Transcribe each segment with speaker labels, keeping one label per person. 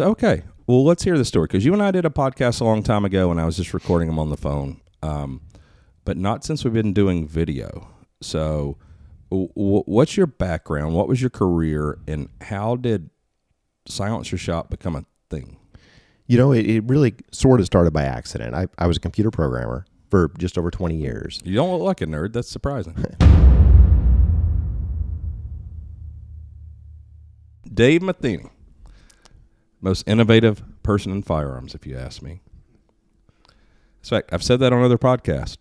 Speaker 1: Okay. Well, let's hear the story because you and I did a podcast a long time ago, and I was just recording them on the phone. Um, but not since we've been doing video. So, w- what's your background? What was your career, and how did Silencer Shop become a thing?
Speaker 2: You know, it, it really sort of started by accident. I, I was a computer programmer for just over 20 years.
Speaker 1: You don't look like a nerd. That's surprising. Dave Matheny, most innovative person in firearms, if you ask me. In fact, I've said that on other podcasts.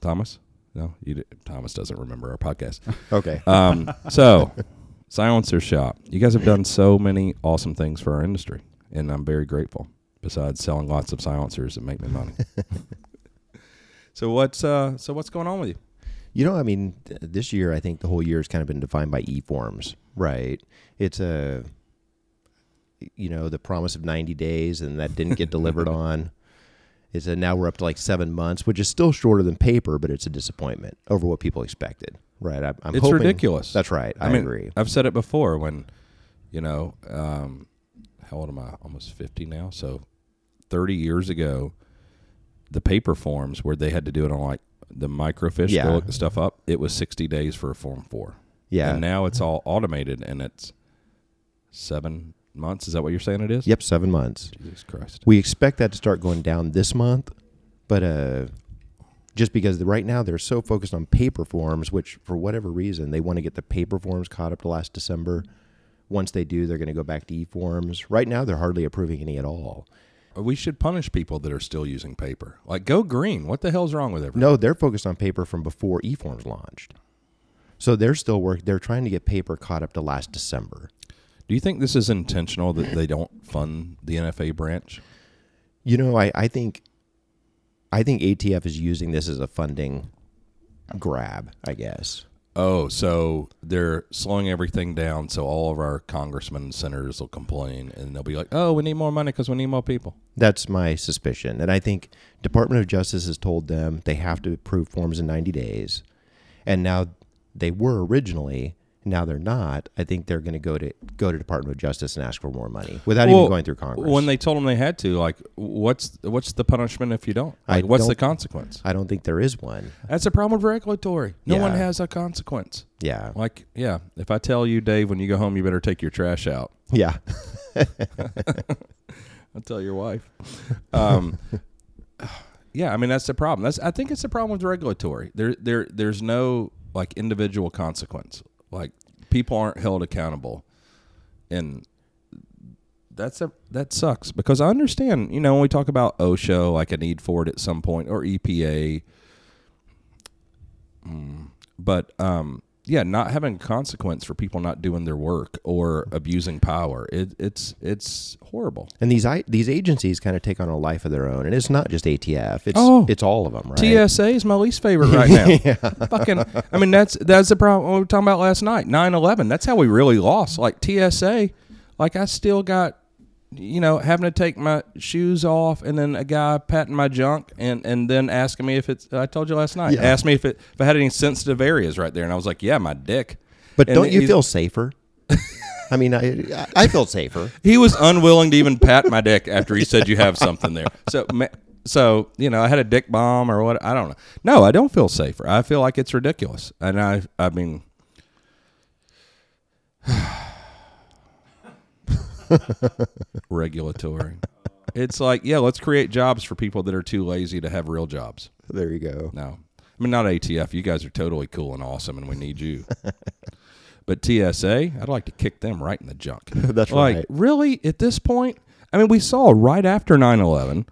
Speaker 1: Thomas? No, you did, Thomas doesn't remember our podcast.
Speaker 2: Okay.
Speaker 1: Um, so, Silencer Shop. You guys have done so many awesome things for our industry, and I'm very grateful. Besides selling lots of silencers that make me money. so what's uh so what's going on with you?
Speaker 2: You know, I mean, th- this year, I think the whole year has kind of been defined by e forms, right? It's a, you know, the promise of 90 days and that didn't get delivered on. It's a now we're up to like seven months, which is still shorter than paper, but it's a disappointment over what people expected, right? I, I'm
Speaker 1: It's
Speaker 2: hoping-
Speaker 1: ridiculous.
Speaker 2: That's right. I,
Speaker 1: mean,
Speaker 2: agree.
Speaker 1: I've said it before when, you know, um, how old am I? Almost 50 now. So 30 years ago, the paper forms where they had to do it on like the microfiche,
Speaker 2: Yeah.
Speaker 1: go look the stuff up, it was 60 days for a form four.
Speaker 2: Yeah.
Speaker 1: And now it's all automated and it's seven months. Is that what you're saying it is?
Speaker 2: Yep, seven months.
Speaker 1: Jesus Christ.
Speaker 2: We expect that to start going down this month, but uh, just because right now they're so focused on paper forms, which for whatever reason they want to get the paper forms caught up to last December. Once they do, they're going to go back to e forms. Right now, they're hardly approving any at all.
Speaker 1: We should punish people that are still using paper. Like, go green. What the hell's wrong with everyone?
Speaker 2: No, they're focused on paper from before e forms launched. So they're still work. They're trying to get paper caught up to last December.
Speaker 1: Do you think this is intentional that they don't fund the NFA branch?
Speaker 2: You know, I, I think, I think ATF is using this as a funding grab. I guess.
Speaker 1: Oh, so they're slowing everything down so all of our congressmen and senators will complain and they'll be like, oh, we need more money because we need more people.
Speaker 2: That's my suspicion. And I think Department of Justice has told them they have to approve forms in 90 days. And now they were originally, now they're not. I think they're going to go to go to Department of Justice and ask for more money without
Speaker 1: Well,
Speaker 2: even going through Congress.
Speaker 1: When they told them they had to, like, what's what's the punishment if you don't?
Speaker 2: I
Speaker 1: what's the
Speaker 2: don't-
Speaker 1: consequence?
Speaker 2: I don't think there is one.
Speaker 1: That's a problem with regulatory. No one has a consequence.
Speaker 2: Yeah.
Speaker 1: Like, yeah, if I tell you, Dave, when you go home, you better take your trash out.
Speaker 2: Yeah.
Speaker 1: I'll tell your wife. Um, yeah, I mean that's the problem. That's I think it's the problem with regulatory. There, there, there's no like individual consequence. Like people aren't held accountable, and that's a that sucks. Because I understand. You know, when we talk about OSHA, like a need for it at some point, or EPA, mm, but um, yeah, not having consequence for people not doing their work or abusing power. It, it's it's horrible.
Speaker 2: And these I, these agencies kind of take on a life of their own, and it's not just ATF. It's
Speaker 1: Oh.
Speaker 2: it's all of them, right?
Speaker 1: TSA is my least favorite right now. yeah. Fucking, I mean that's that's the problem we were talking about last night. 9-11, That's how we really lost. Like TSA, like I still got, you know, having to take my shoes off, and then a guy patting my junk, and and then asking me if it's. I told you last night.
Speaker 2: Yeah.
Speaker 1: Asked me if it if I had any sensitive areas right there, and I was like, yeah, my dick.
Speaker 2: But
Speaker 1: And
Speaker 2: don't you feel safer? I mean, I I feel safer.
Speaker 1: He was unwilling to even pat my dick after he said you have something there. So, so you know, I had a dick bomb or what? I don't know. No, I don't feel safer. I feel like it's ridiculous, and I, I mean, regulatory. It's like, yeah, let's create jobs for people that are too lazy to have real jobs.
Speaker 2: There you go.
Speaker 1: No, I mean not ATF. You guys are totally cool and awesome, and we need you. but TSA, I'd like to kick them right in the junk.
Speaker 2: That's
Speaker 1: like,
Speaker 2: right.
Speaker 1: really? At this point, I mean, we saw right after 9-11,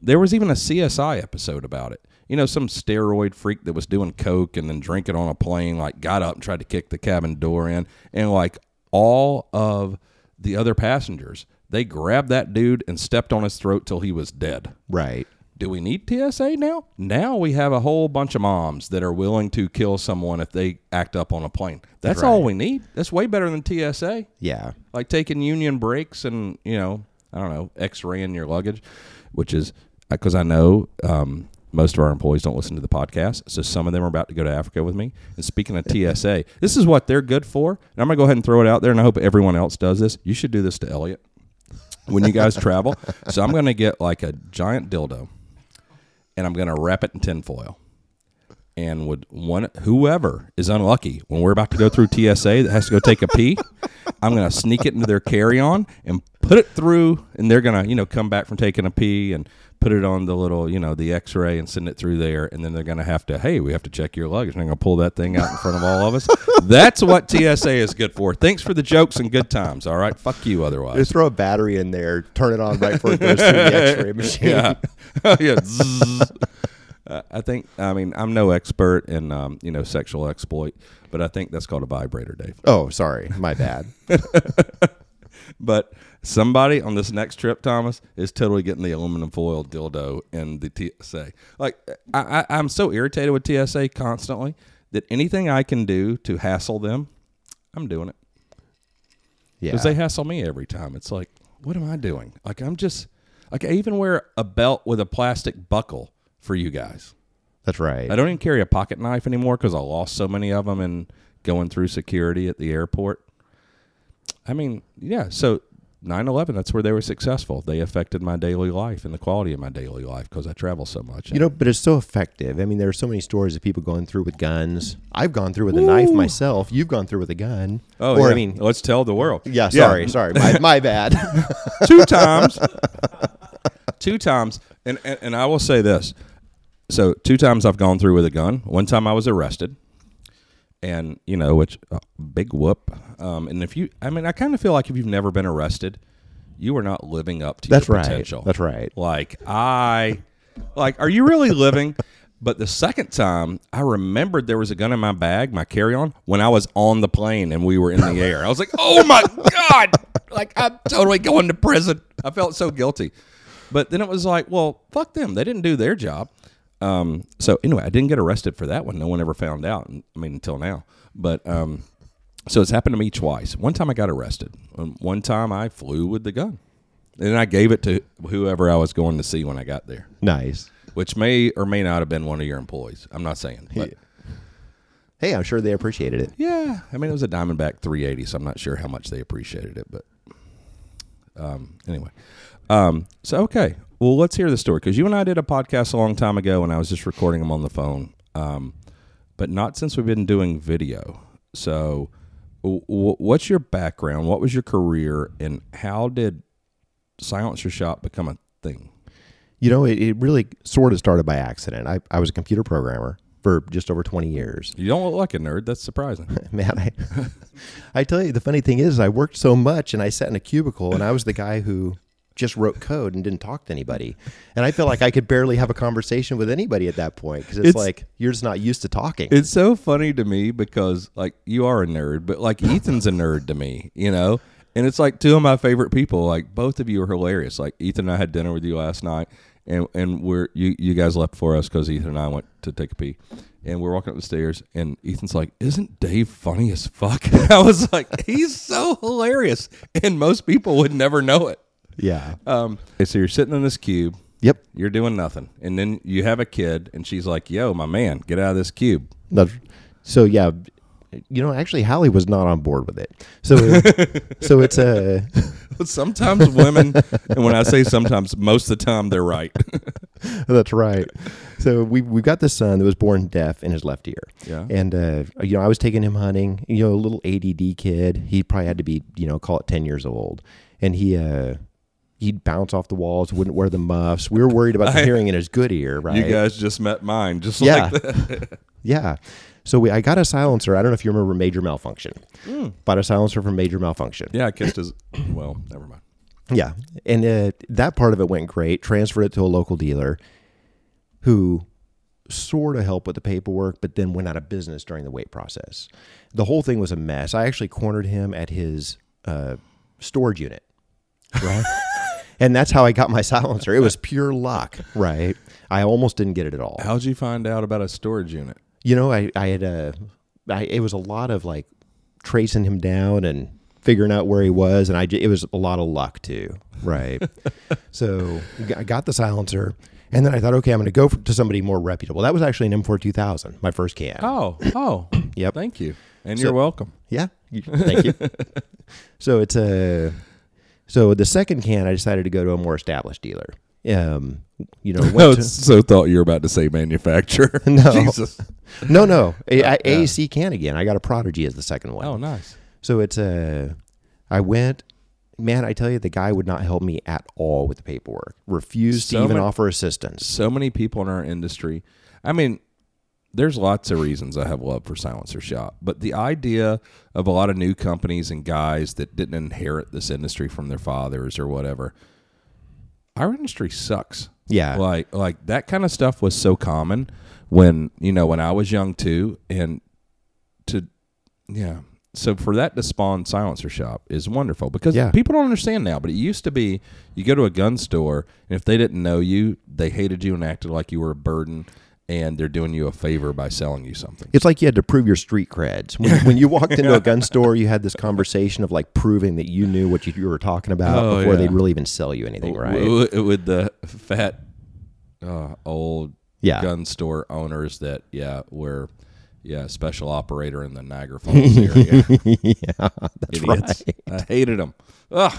Speaker 1: there was even a CSI episode about it. You know, some steroid freak that was doing coke and then drinking on a plane, like got up and tried to kick the cabin door in, and like all of the other passengers, they grabbed that dude and stepped on his throat till he was dead.
Speaker 2: Right.
Speaker 1: Do we need TSA now? Now we have a whole bunch of moms that are willing to kill someone if they act up on a plane. That's all we need. That's way better than TSA.
Speaker 2: Yeah.
Speaker 1: Like taking union breaks and, you know, I don't know, x raying your luggage, which is because I know um, most of our employees don't listen to the podcast, so some of them are about to go to Africa with me. And speaking of TSA, this is what they're good for. And I'm gonna go ahead and throw it out there, and I hope everyone else does this. You should do this to Elliot when you guys travel. So I'm gonna get like a giant dildo, and I'm gonna wrap it in tinfoil. And would one whoever is unlucky when we're about to go through TSA that has to go take a pee, I'm gonna sneak it into their carry-on and put it through, and they're gonna you know come back from taking a pee and put it on the little you know the X-ray and send it through there, and then they're gonna have to hey we have to check your luggage, and they're gonna pull that thing out in front of all of us. That's what TSA is good for. Thanks for the jokes and good times. All right, fuck you otherwise.
Speaker 2: Just throw a battery in there, turn it on right before it goes through the X-ray machine.
Speaker 1: yeah, yeah. Uh, I think. I mean, I'm no expert in um, you know sexual exploit, but I think that's called a vibrator, Dave.
Speaker 2: Oh, sorry, my bad.
Speaker 1: But somebody on this next trip, Thomas, is totally getting the aluminum foil dildo in the TSA. Like, I, I, I'm so irritated with TSA constantly that anything I can do to hassle them, I'm doing it
Speaker 2: Yeah,
Speaker 1: because they hassle me every time. It's like, what am I doing? Like, I'm just like I even wear a belt with a plastic buckle for you guys.
Speaker 2: that's right.
Speaker 1: I don't even carry a pocket knife anymore because I lost so many of them in going through security at the airport. I mean, yeah. So 9/11, that's where they were successful. They affected my daily life and the quality of my daily life because I travel so much.
Speaker 2: You know, but it's so effective. I mean, there are so many stories of people going through with guns. I've gone through with a knife myself. You've gone through with a gun.
Speaker 1: oh,
Speaker 2: or
Speaker 1: yeah.
Speaker 2: I mean,
Speaker 1: let's tell the world.
Speaker 2: yeah. Sorry, sorry, my, my bad.
Speaker 1: two times. two times. And, and and I will say this. So two times I've gone through with a gun. One time I was arrested. And you know, which uh, big whoop. Um, and if you, I mean, I kind of feel like if you've never been arrested, you are not living up to
Speaker 2: That's
Speaker 1: your
Speaker 2: right.
Speaker 1: potential.
Speaker 2: That's right.
Speaker 1: Like I, like, are you really living? But the second time, I remembered there was a gun in my bag, my carry-on, when I was on the plane and we were in the air. I was like, "Oh my god!" Like I'm totally going to prison. I felt so guilty. But then it was like, well, fuck them. They didn't do their job. Um, so anyway, I didn't get arrested for that one. No one ever found out. I mean, until now. But um, so it's happened to me twice. One time I got arrested. Um, One time I flew with the gun, and I gave it to whoever I was going to see when I got there
Speaker 2: nice.
Speaker 1: which may or may not have been one of your employees. I'm not saying, but
Speaker 2: Hey, I'm sure they appreciated it.
Speaker 1: yeah, I mean it was a Diamondback 380, so I'm not sure how much they appreciated it, but um, anyway, um, so okay, well let's hear the story because you and I did a podcast a long time ago, and I was just recording them on the phone, um, but not since we've been doing video. So, w- what's your background? What was your career, and how did Silencer Shop become a thing?
Speaker 2: You know, it, it really sort of started by accident. I, I was a computer programmer for just over 20 years.
Speaker 1: You don't look like a nerd. That's surprising.
Speaker 2: Man, I, I tell you, the funny thing is, I worked so much and I sat in a cubicle and I was the guy who just wrote code and didn't talk to anybody. And I feel like I could barely have a conversation with anybody at that point because it's,
Speaker 1: It's-
Speaker 2: like you're just not used to talking.
Speaker 1: It's so funny to me because like you are a nerd, but like Ethan's a nerd to me, you know? And it's like two of my favorite people. Like both of you are hilarious. Like Ethan and I had dinner with you last night and and we're you you guys left for us cuz Ethan and I went to take a pee. And we're walking up the stairs and Ethan's like, "Isn't Dave funny as fuck?" I was like, "He's so hilarious." And most people would never know it.
Speaker 2: Yeah.
Speaker 1: Um so you're sitting in this cube
Speaker 2: Yep.
Speaker 1: you're doing nothing. And then you have a kid, and she's like, yo, my man, get out of this cube.
Speaker 2: That's, so yeah, you know, actually, Hallie was not on board with it. So, so it's a
Speaker 1: sometimes women, and when I say sometimes, most of the time they're right.
Speaker 2: that's right. So we we got this son that was born deaf in his left ear.
Speaker 1: Yeah.
Speaker 2: And uh, you know, I was taking him hunting. You know, a little ADD kid. He probably had to be you know call it ten years old, and he uh. He'd bounce off the walls, wouldn't wear the muffs. We were worried about the
Speaker 1: I-
Speaker 2: hearing in his good ear, right?
Speaker 1: You guys just met mine, just
Speaker 2: yeah.
Speaker 1: like that.
Speaker 2: yeah. So we, I got a silencer. I don't know if you remember Major Malfunction. Bought a silencer from Major Malfunction.
Speaker 1: Yeah, I kissed his. Well, never mind.
Speaker 2: Yeah, and uh, that part of it went great. Transferred it to a local dealer, who sort of helped with the paperwork, but then went out of business during the wait process. The whole thing was a mess. I actually cornered him at his uh, storage unit, right? And that's how I got my silencer. It was pure luck, right? I almost didn't get it at all.
Speaker 1: How'd you find out about a storage unit?
Speaker 2: You know, I I had a, I, it was a lot of like tracing him down and figuring out where he was, and I j- it was a lot of luck too, right? so I got the silencer, And then I thought, okay, I'm going to go for, to somebody more reputable. That was actually an M4 2000, my first can.
Speaker 1: Oh, oh,
Speaker 2: Yep.
Speaker 1: Thank you, and
Speaker 2: So-
Speaker 1: you're welcome.
Speaker 2: Yeah. You- Thank you. so it's a. So the second can, I decided to go to a more established dealer. Um, you know, went
Speaker 1: was so thought you were about to say manufacturer.
Speaker 2: No.
Speaker 1: Jesus.
Speaker 2: to, no, no, A- I-
Speaker 1: Yeah.
Speaker 2: AAC can again. I got a Prodigy as the second one.
Speaker 1: Oh, nice.
Speaker 2: So it's a. I went. Man, I tell you, the guy would not help me at all with the paperwork. Refused
Speaker 1: So
Speaker 2: to even
Speaker 1: many-
Speaker 2: offer assistance.
Speaker 1: So many people in our industry. I mean, there's lots of reasons I have love for Silencer Shop, but the idea of a lot of new companies and guys that didn't inherit this industry from their fathers or whatever, our industry sucks.
Speaker 2: Yeah.
Speaker 1: like like that kind of stuff was so common when you know when I was young too, and to yeah. So for that to spawn silencer shop is wonderful because
Speaker 2: Yeah.
Speaker 1: people don't understand now. But it used to be you go to a gun store and if they didn't know you, they hated you and acted like you were a burden, and they're doing you a favor by selling you something.
Speaker 2: It's like you had to prove your street creds. When, when you walked into a gun store, you had this conversation of like proving that you knew what you, you were talking about
Speaker 1: Oh,
Speaker 2: before
Speaker 1: yeah.
Speaker 2: they'd really even sell you anything, right?
Speaker 1: With the fat, uh, old
Speaker 2: Yeah.
Speaker 1: gun store owners that yeah were yeah special operator in the Niagara Falls area.
Speaker 2: yeah, that's
Speaker 1: Idiots.
Speaker 2: right.
Speaker 1: I hated them. Ugh.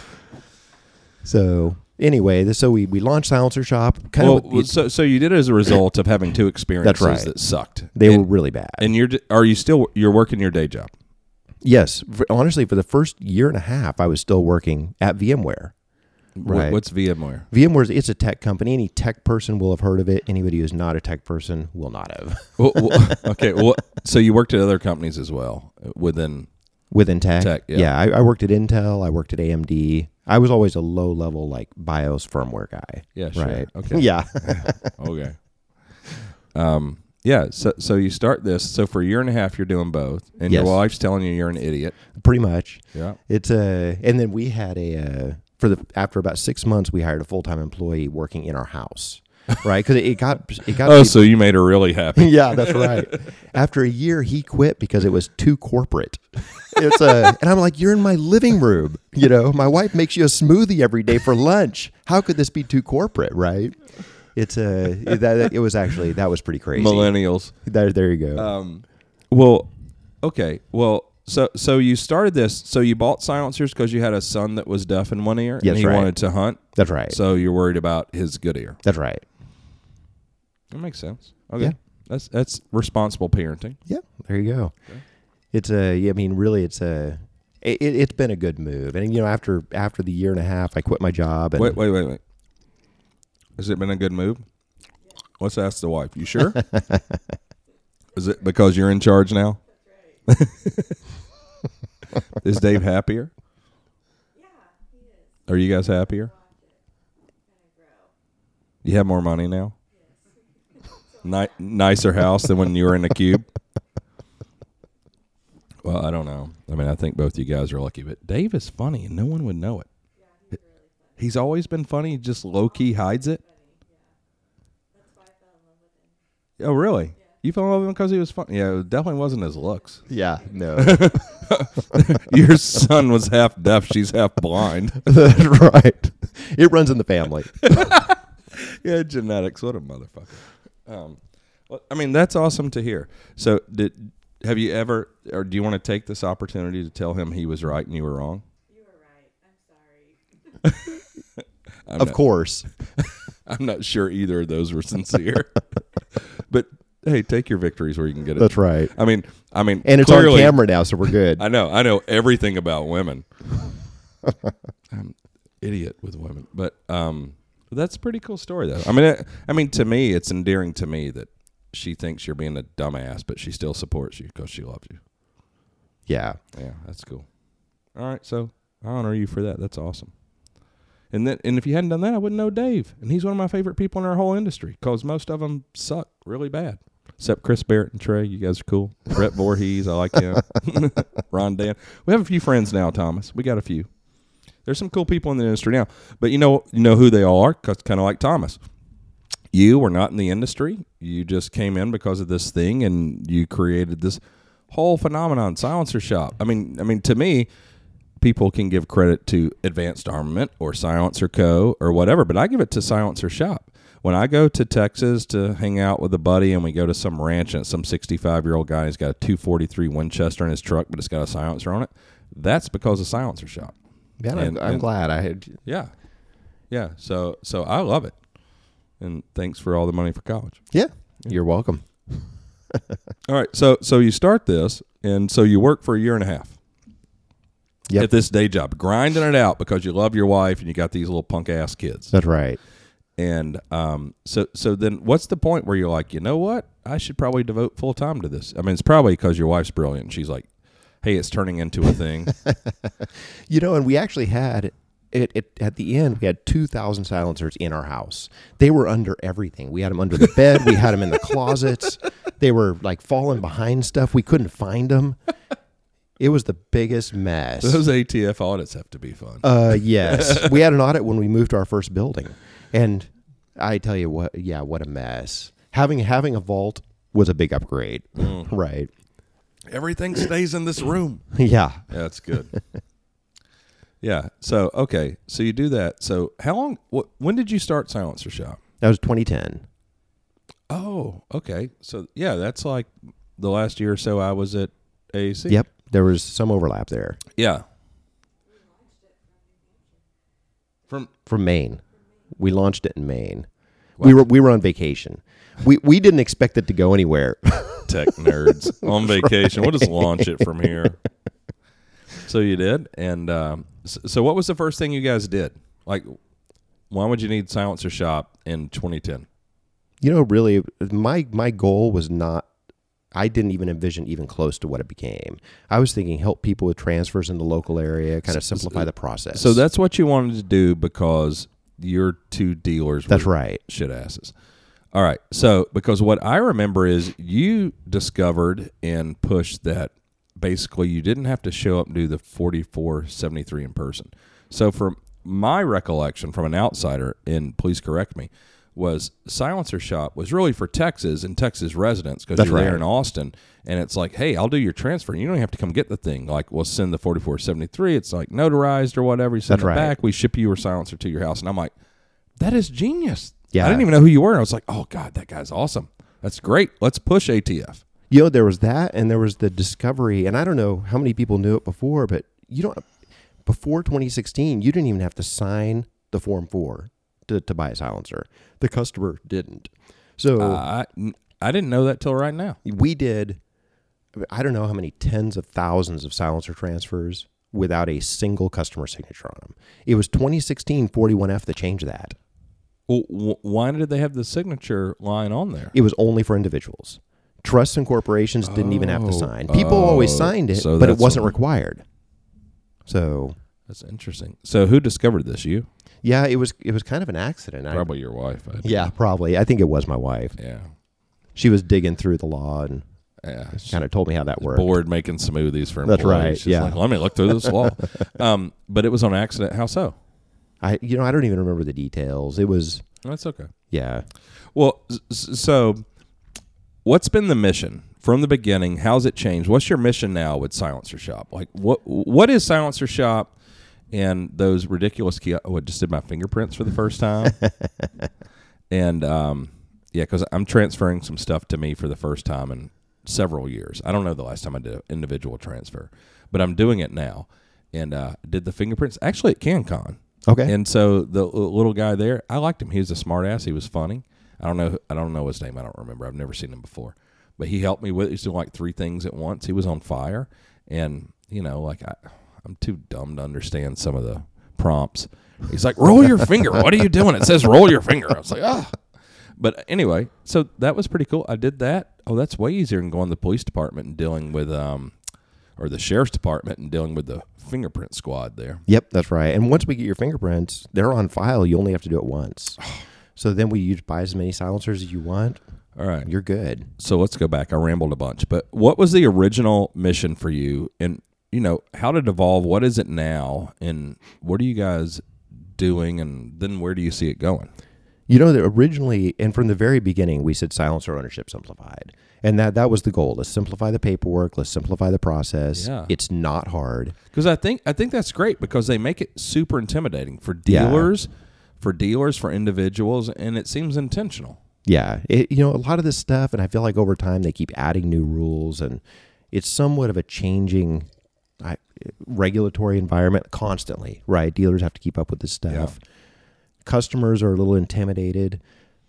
Speaker 2: So anyway, so we, we launched Silencer Shop. Kind
Speaker 1: Well,
Speaker 2: of,
Speaker 1: so so you did it as a result of having two experiences
Speaker 2: right.
Speaker 1: that sucked.
Speaker 2: they
Speaker 1: and,
Speaker 2: were really bad.
Speaker 1: And you're are you still you're working your day job?
Speaker 2: yes, for, honestly, for the first year and a half, I was still working at VMware. Right.
Speaker 1: What's VMware?
Speaker 2: VMware, is it's a tech company. Any tech person will have heard of it. Anybody who's not a tech person will not have.
Speaker 1: Well, well, okay. Well, so you worked at other companies as well uh, within.
Speaker 2: Within tech,
Speaker 1: Tech, yeah.
Speaker 2: I, I worked at Intel. I worked at AMD. I was always a low level like BIOS firmware guy.
Speaker 1: Yeah. Sure.
Speaker 2: Right.
Speaker 1: Okay.
Speaker 2: Yeah.
Speaker 1: okay. Um. Yeah. So so you start this. So for a year and a half, you're doing both, and your wife's telling you you're an idiot.
Speaker 2: Pretty much.
Speaker 1: Yeah.
Speaker 2: It's a, and then we had a, uh, for the, after about six months, we hired a full time employee working in our house. Right. Cause it, got, it got,
Speaker 1: Oh, so you made her really happy.
Speaker 2: yeah, that's right. After a year, he quit because it was too corporate. It's a, and I'm like, you're in my living room. You know, my wife makes you a smoothie every day for lunch. How could this be too corporate? Right. It's a, that, it was actually, that was pretty crazy.
Speaker 1: Millennials.
Speaker 2: There, there you go.
Speaker 1: Um, well, okay. Well, so so you started this. So you bought silencers because you had a son that was deaf in one ear,
Speaker 2: Yes,
Speaker 1: and he
Speaker 2: right.
Speaker 1: wanted to hunt.
Speaker 2: that's right.
Speaker 1: So you're worried about his good ear.
Speaker 2: that's right.
Speaker 1: That makes sense. Okay,
Speaker 2: Yeah.
Speaker 1: that's that's responsible parenting.
Speaker 2: Yeah, there you go. It's a. yeah, I mean, really, it's a. It, it, it's been a good move, and you know, after after the year and a half, I quit my job, and
Speaker 1: Wait, wait, wait, wait. Has it been a good move? Let's ask the wife. You sure? Is it because you're in charge now? is Dave happier? Yeah, he is. Are you guys happier? You have more money now? Ni- nicer house than when you were in the cube? Well, I don't know. I mean, I think both you guys are lucky, but Dave is funny and no one would know it. He's always been funny, just low key hides it. Oh, really? You fell in love with him because he was funny? Yeah, it definitely wasn't his looks.
Speaker 2: yeah, no,
Speaker 1: Your son was half deaf, she's half blind.
Speaker 2: that's right. It runs in the family.
Speaker 1: yeah, genetics. What a motherfucker. Um, well, I mean, that's awesome to hear. So, did have you ever, or do you want to take this opportunity to tell him he was right and you were wrong?
Speaker 3: You were right. I'm sorry.
Speaker 1: I'm
Speaker 2: of
Speaker 1: not,
Speaker 2: course,
Speaker 1: I'm not sure either of those were sincere. but hey, take your victories where you can get it.
Speaker 2: that's right.
Speaker 1: I mean, I mean,
Speaker 2: And it's
Speaker 1: clearly,
Speaker 2: on camera now, so we're good.
Speaker 1: I know, I know everything about women. I'm idiot with women, but um, that's a pretty cool story though. I mean, it, I mean, to me, it's endearing to me that she thinks you're being a dumbass, but she still supports you because she loves you.
Speaker 2: yeah,
Speaker 1: Yeah, that's cool. All right, so I honor you for that. That's awesome. And then, and if you hadn't done that, I wouldn't know Dave. And he's one of my favorite people in our whole industry because most of them suck really bad. Except Chris Barrett and Trey, you guys are cool. Brett Voorhees, I like him. Ron Dan, we have a few friends now. Thomas, we got a few. There's some cool people in the industry now, but you know, you know who they all are kind of like Thomas. You were not in the industry. You just came in because of this thing, and you created this whole phenomenon, silencer shop. I mean, I mean, to me, people can give credit to Advanced Armament or Silencer Co. or whatever, but I give it to Silencer Shop. when I go to Texas to hang out with a buddy and we go to some ranch and some 65 year old guy, he's got a 243 Winchester in his truck, but it's got a silencer on it. That's because of Silencer Shop.
Speaker 2: Yeah, and I'm, I'm
Speaker 1: and-
Speaker 2: glad I had.
Speaker 1: Yeah. Yeah. So, so I love it. And thanks for all the money for college.
Speaker 2: Yeah, you're welcome.
Speaker 1: All right. So, so you start this and so you work for a year and a half.
Speaker 2: Yep.
Speaker 1: At this day job, grinding it out because you love your wife and you got these little punk ass kids.
Speaker 2: That's right.
Speaker 1: And um, so so then what's the point where you're like, you know what? I should probably devote full time to this. I mean, it's probably because your wife's brilliant. She's like, hey, it's turning into a thing.
Speaker 2: You know, and we actually had it, it at the end. We had two thousand silencers in our house. They were under everything. We had them under the bed. we had them in the closets. They were like falling behind stuff. We couldn't find them. It was the biggest mess.
Speaker 1: Those ATF audits have to be fun.
Speaker 2: Uh, yes, we had an audit when we moved to our first building, and I tell you what, yeah, what a mess. Having having a vault was a big upgrade, right?
Speaker 1: Everything stays in this room.
Speaker 2: Yeah,
Speaker 1: Yeah, that's good. yeah. So okay. So you do that. So how long? What? When did you start Silencer Shop?
Speaker 2: that was 2010.
Speaker 1: Oh, okay. So yeah, that's like the last year or so I was at AAC.
Speaker 2: Yep, there was some overlap there
Speaker 1: Yeah. From
Speaker 2: from Maine. We launched it in Maine. We were we were on vacation. We we didn't expect it to go anywhere.
Speaker 1: tech nerds on vacation. We'll just launch it from here. So you did, and um, so, so what was the first thing you guys did? Like, why would you need Silencer Shop in 2010?
Speaker 2: you know, really, my my goal was not. I didn't even envision even close to what it became. I was thinking help people with transfers in the local area, kind of simplify the process.
Speaker 1: So that's what you wanted to do because your two dealers.
Speaker 2: that's
Speaker 1: were
Speaker 2: right.
Speaker 1: shit asses. All right. So, because what I remember is you discovered and pushed that basically you didn't have to show up and do the 4473 in person. So, from my recollection from an outsider, and please correct me, was Silencer Shop was really for Texas and Texas residents because you're there
Speaker 2: right.
Speaker 1: in Austin. And it's like, hey, I'll do your transfer. You don't even have to come get the thing. Like, we'll send the 4473. It's like notarized or whatever. You send
Speaker 2: That's
Speaker 1: it
Speaker 2: right.
Speaker 1: back. We ship you your silencer to your house. And I'm like, that is genius.
Speaker 2: Yeah.
Speaker 1: I didn't even know who you were. I was like, oh God, that guy's awesome. That's great. Let's push ATF.
Speaker 2: You know, there was that, and there was the discovery, and I don't know how many people knew it before, but you don't. Before 2016, you didn't even have to sign the Form Four to, to buy a silencer. The customer didn't. So
Speaker 1: Uh, I, I didn't know that till right now.
Speaker 2: we did. I don't know how many tens of thousands of silencer transfers without a single customer signature on them. It was 2016 41F that changed that.
Speaker 1: Well, wh- why did they have the signature line on there?
Speaker 2: It was only for individuals. Trusts and corporations didn't even have to
Speaker 1: Oh,
Speaker 2: sign. People always
Speaker 1: oh,
Speaker 2: signed it,
Speaker 1: so
Speaker 2: but it
Speaker 1: that's
Speaker 2: wasn't
Speaker 1: what-
Speaker 2: required. So
Speaker 1: That's interesting. So who discovered this? You?
Speaker 2: yeah, it was it was kind of an accident. I-
Speaker 1: Probably your wife. I
Speaker 2: yeah, probably. I think it was my wife.
Speaker 1: Yeah.
Speaker 2: She was digging through the law and
Speaker 1: Yeah.
Speaker 2: kind of told me how that worked.
Speaker 1: Bored making smoothies for employees.
Speaker 2: That's right,
Speaker 1: She's
Speaker 2: yeah.
Speaker 1: like, let me look through this law. um, but it was on accident. How so?
Speaker 2: I you know I don't even remember the details. It was
Speaker 1: That's okay.
Speaker 2: yeah.
Speaker 1: Well, so what's been the mission from the beginning? How's it changed? What's your mission now with Silencer Shop? Like, what what is Silencer Shop? And those ridiculous key. Oh, I just did my fingerprints for the first time. and um, yeah, because I'm transferring some stuff to me for the first time in several years. I don't know the last time I did an individual transfer, but I'm doing it now. And uh, did the fingerprints actually at CanCon.
Speaker 2: Okay.
Speaker 1: And so the little guy there, I liked him. He was a smart ass. He was funny. I don't know. I don't know his name. I don't remember. I've never seen him before. But he helped me with. He's doing like three things at once. He was on fire, and you know, like I, I'm too dumb to understand some of the prompts. He's like, "Roll your finger." What are you doing? It says, "Roll your finger." I was like, "Ah." But anyway, so that was pretty cool. I did that. Oh, that's way easier than going to the police department and dealing with, um, or the sheriff's department and dealing with the fingerprint squad there.
Speaker 2: Yep, that's right. And once we get your fingerprints, they're on file. You only have to do it once. Oh. so then we use buy as many silencers as you want.
Speaker 1: All right.
Speaker 2: You're good.
Speaker 1: so let's go back. I rambled a bunch, but what was the original mission for you? And you know, how did it evolve? What is it now? And what are you guys doing? And then where do you see it going?
Speaker 2: You know that originally and from the very beginning we said silencer ownership simplified. And that that was the goal. Let's simplify the paperwork, let's simplify the process.
Speaker 1: Yeah.
Speaker 2: It's not hard.
Speaker 1: Because I think I think that's great because they make it super intimidating for
Speaker 2: Yeah.
Speaker 1: dealers, for dealers, for individuals, and it seems intentional.
Speaker 2: Yeah, it, you know, a lot of this stuff, and I feel like over time they keep adding new rules, and it's somewhat of a changing I, regulatory environment constantly, right? Dealers have to keep up with this stuff. Customers are a little intimidated,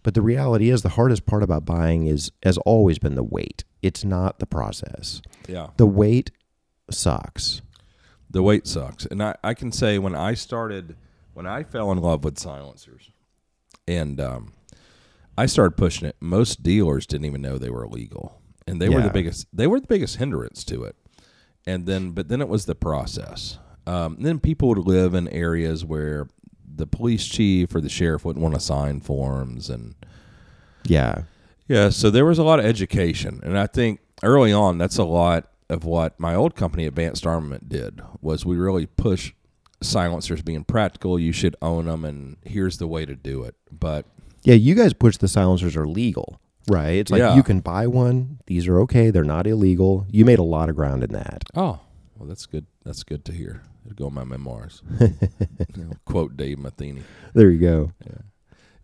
Speaker 2: but the reality is the hardest part about buying is has always been the wait. It's not the process.
Speaker 1: Yeah.
Speaker 2: The wait sucks.
Speaker 1: The weight sucks. And I, I can say when I started, when I fell in love with silencers and um, I started pushing it, most dealers didn't even know they were illegal. And they were the biggest, they were the biggest hindrance to it. And then, but then it was the process. Um, then people would live in areas where the police chief or the sheriff wouldn't want to sign forms and,
Speaker 2: Yeah.
Speaker 1: yeah, so there was a lot of education, and I think early on that's a lot of what my old company, Advanced Armament, did was we really push silencers being practical. You should own them, and here's the way to do it. But
Speaker 2: Yeah, you guys push the silencers are legal, right? It's like
Speaker 1: Yeah.
Speaker 2: you can buy one. These are okay. They're not illegal. You made a lot of ground in that.
Speaker 1: oh, well, that's good. That's good to hear. It'll go in my memoirs. You know, quote Dave Matheny.
Speaker 2: There you go.
Speaker 1: Yeah,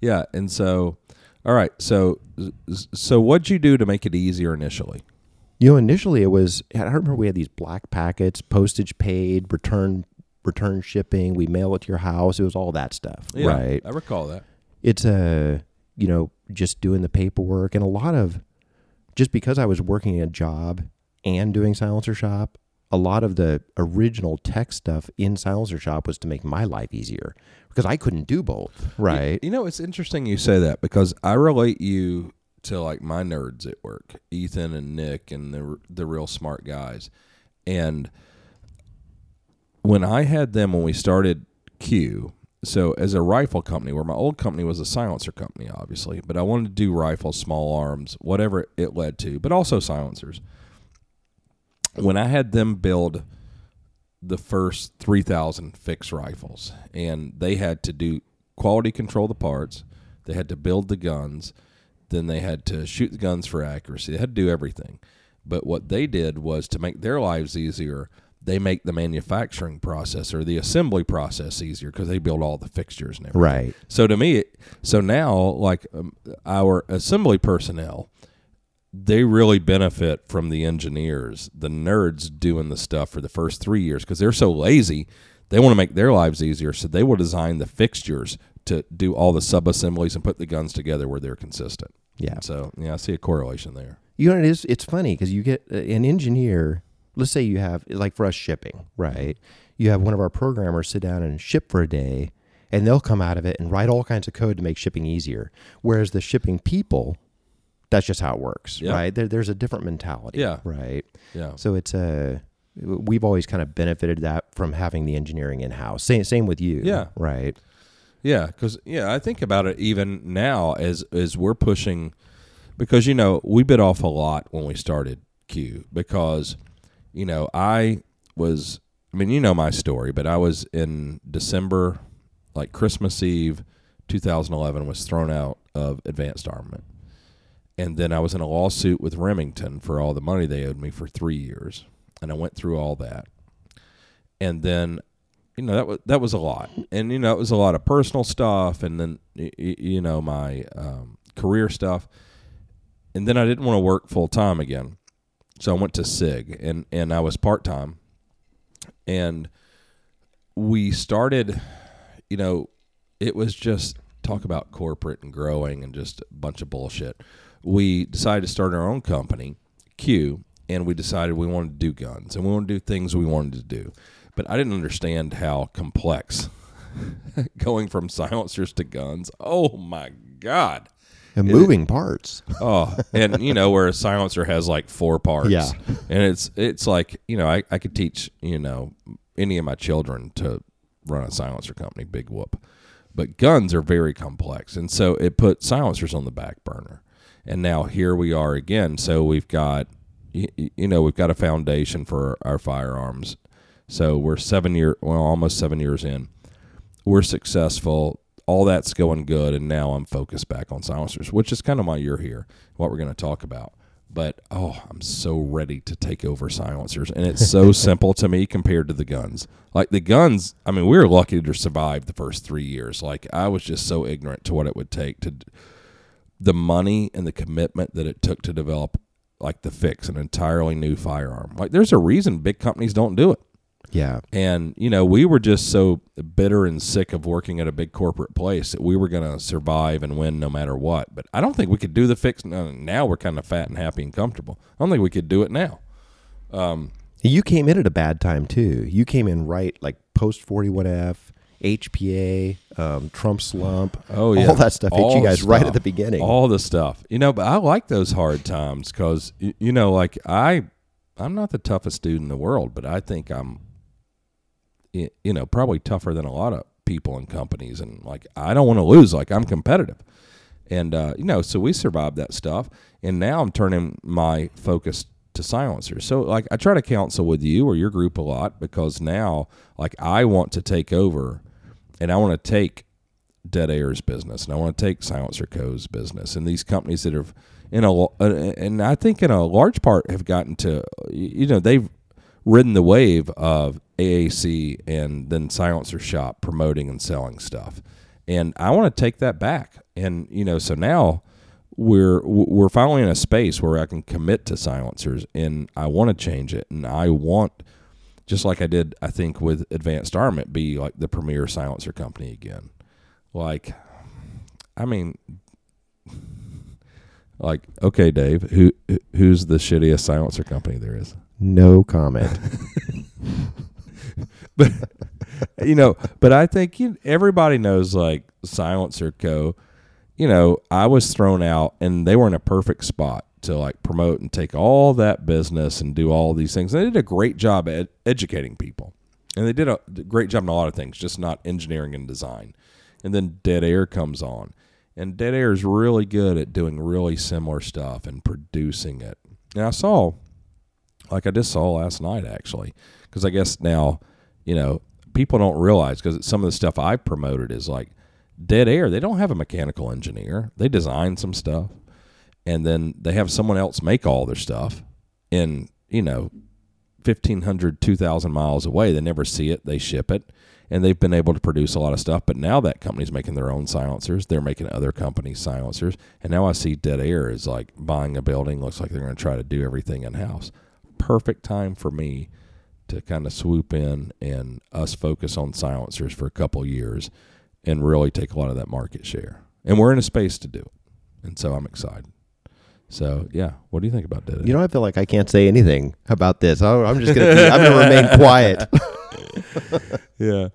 Speaker 1: Yeah, and so, all right. So, so what'd you do to make it easier initially?
Speaker 2: You know, initially it was I remember we had these black packets, postage paid, return return shipping, we mail it to your house. It was all that stuff.
Speaker 1: Yeah,
Speaker 2: Right.
Speaker 1: I recall that.
Speaker 2: It's a you know, just doing the paperwork and a lot of just because I was working a job and doing silencer shop, a lot of the original tech stuff in silencer shop was to make my life easier because I couldn't do both. Right.
Speaker 1: You know, it's interesting you say that because I relate you to like my nerds at work, Ethan and Nick and the the real smart guys. And when I had them when we started Q, so as a rifle company, where my old company was a silencer company, obviously, but I wanted to do rifles, small arms, whatever it led to, but also silencers. When I had them build the first 3,000 fixed rifles, and they had to do quality control the parts, they had to build the guns, then they had to shoot the guns for accuracy. They had to do everything. But what they did was to make their lives easier, they make the manufacturing process or the assembly process easier because they build all the fixtures and everything.
Speaker 2: Right.
Speaker 1: So to me, so now like um, our assembly personnel, they really benefit from the engineers, the nerds doing the stuff for the first three years because they're so lazy. They want to make their lives easier, so they will design the fixtures to do all the sub assemblies and put the guns together where they're consistent.
Speaker 2: Yeah.
Speaker 1: So yeah, I see a correlation there.
Speaker 2: You know, it is. It's funny because you get uh, an engineer. Let's say you have, like for us shipping, right? You have one of our programmers sit down and ship for a day, and they'll come out of it and write all kinds of code to make shipping easier. Whereas the shipping people, that's just how it works,
Speaker 1: Yeah.
Speaker 2: right? There, there's a different mentality,
Speaker 1: Yeah.
Speaker 2: right?
Speaker 1: Yeah.
Speaker 2: So it's a. We've always kind of benefited that from having the engineering in house. Same, same with you,
Speaker 1: Yeah.
Speaker 2: right?
Speaker 1: Yeah, because yeah, I think about it even now as as we're pushing, because you know we bit off a lot when we started Q because you know I was I mean you know my story, but I was in December, like Christmas Eve, 2011 was thrown out of advanced armament, and then I was in a lawsuit with Remington for all the money they owed me for three years, and I went through all that, and then you know that was that was a lot, and you know it was a lot of personal stuff, and then you know my um, career stuff, and then I didn't want to work full time again, so I went to Sig, and and I was part time, and we started, you know, it was just talk about corporate and growing and just a bunch of bullshit. We decided to start our own company, Q, and we decided we wanted to do guns and we wanted to do things we wanted to do. But I didn't understand how complex going from silencers to guns. Oh my god.
Speaker 2: And moving parts.
Speaker 1: Oh, and you know where a silencer has like four parts.
Speaker 2: Yeah.
Speaker 1: and it's it's like you know I, I could teach you know any of my children to run a silencer company. Big whoop. But guns are very complex, and so it put silencers on the back burner. And now here we are again. So we've got y- y- you know we've got a foundation for our firearms. So we're seven year well almost seven years in. We're successful all that's going good and now i'm focused back on silencers which is kind of why you're here what we're going to talk about But oh, I'm so ready to take over silencers, and it's so simple to me compared to the guns. Like the guns, I mean, we were lucky to survive the first three years. Like I was just so ignorant to what it would take to the money and the commitment that it took to develop like the fix an entirely new firearm. Like there's a reason big companies don't do it.
Speaker 2: Yeah.
Speaker 1: And you know, we were just so bitter and sick of working at a big corporate place that we were going to survive and win no matter what. But I don't think we could do the fix no, now. We're kind of fat and happy and comfortable. I don't think we could do it now. Um,
Speaker 2: You came in at a bad time too. You came in right like post 41F, HPA, um, Trump slump.
Speaker 1: Oh yeah,
Speaker 2: all that stuff hit you guys right at the beginning.
Speaker 1: All the stuff, you know. But I like those hard times because you know, like I, I'm not the toughest dude in the world, but I think I'm, you know, probably tougher than a lot of people and companies. And like I don't want to lose. Like I'm competitive, and uh, you know, so we survived that stuff. And now I'm turning my focus to silencers. So like I try to counsel with you or your group a lot because now like I want to take over, and I want to take Dead Air's business, and I want to take Silencer Co.'s business, and these companies that have in a uh, and I think in a large part have gotten to you know they've ridden the wave of AAC and then Silencer Shop promoting and selling stuff, and I want to take that back, and you know so now we're we're finally in a space where I can commit to silencers, and I want to change it, and I want just like I did, I think with Advanced Armament, be like the premier silencer company again. Like, I mean, like okay, Dave, who who's the shittiest silencer company there is?
Speaker 2: no comment.
Speaker 1: But you know, but I think you, everybody knows like Silencer Co. You know, I was thrown out, and they were in a perfect spot to like promote and take all that business and do all these things. They did a great job at educating people, and they did a great job in a lot of things, just not engineering and design. And then Dead Air comes on, and Dead Air is really good at doing really similar stuff and producing it. And I saw, like I just saw last night actually, because I guess now, you know, people don't realize because some of the stuff I've promoted is like Dead Air. They don't have a mechanical engineer. They design some stuff, and then they have someone else make all their stuff in you know 1500 2000 miles away. They never see it. They ship it. And they've been able to produce a lot of stuff. But now that company's making their own silencers. They're making other companies silencers. And now i see dead air is like buying a building. Looks like they're going to try to do everything in house perfect time for me to kind of swoop in and us focus on silencers for a couple years and really take a lot of that market share. And we're in a space to do it. And so i'm excited so yeah what do you think about air
Speaker 2: You know, I feel like I can't say anything about this. I'm just gonna. I'm gonna remain quiet.
Speaker 1: Yeah.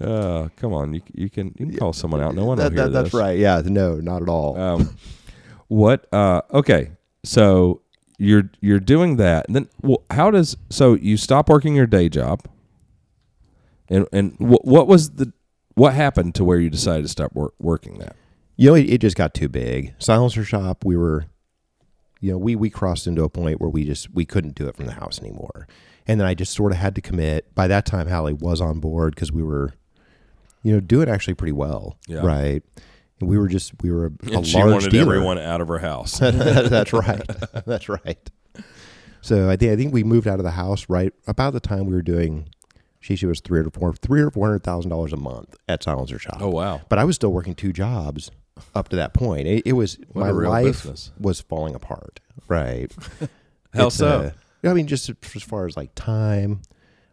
Speaker 1: Uh, come on, you you can you can call someone out. No one
Speaker 2: That- that- that's
Speaker 1: this.
Speaker 2: right. Yeah. No, not at all.
Speaker 1: Um, what? Uh, okay, so you're you're doing that, and then well, how does so you stop working your day job, and and what what was the what happened to where you decided to stop wor- working that?
Speaker 2: you know, it, it just got too big. Silencer shop. We were, you know, we we crossed into a point where we just we couldn't do it from the house anymore, and then I just sort of had to commit. By that time, Hallie was on board because we were, you know, doing actually pretty well.
Speaker 1: Yeah.
Speaker 2: Right. And we were just we were a, a
Speaker 1: And she
Speaker 2: large
Speaker 1: wanted
Speaker 2: dealer.
Speaker 1: everyone out of her house.
Speaker 2: That's right. That's right. So I think I think we moved out of the house right about the time we were doing. She she was three or four three or four hundred thousand dollars a month at Silencer Shop.
Speaker 1: oh wow,
Speaker 2: But I was still working two jobs up to that point. It, it was
Speaker 1: What
Speaker 2: my life
Speaker 1: business.
Speaker 2: was falling apart. Right.
Speaker 1: how
Speaker 2: It's,
Speaker 1: so?
Speaker 2: uh, I mean, just as far as like time,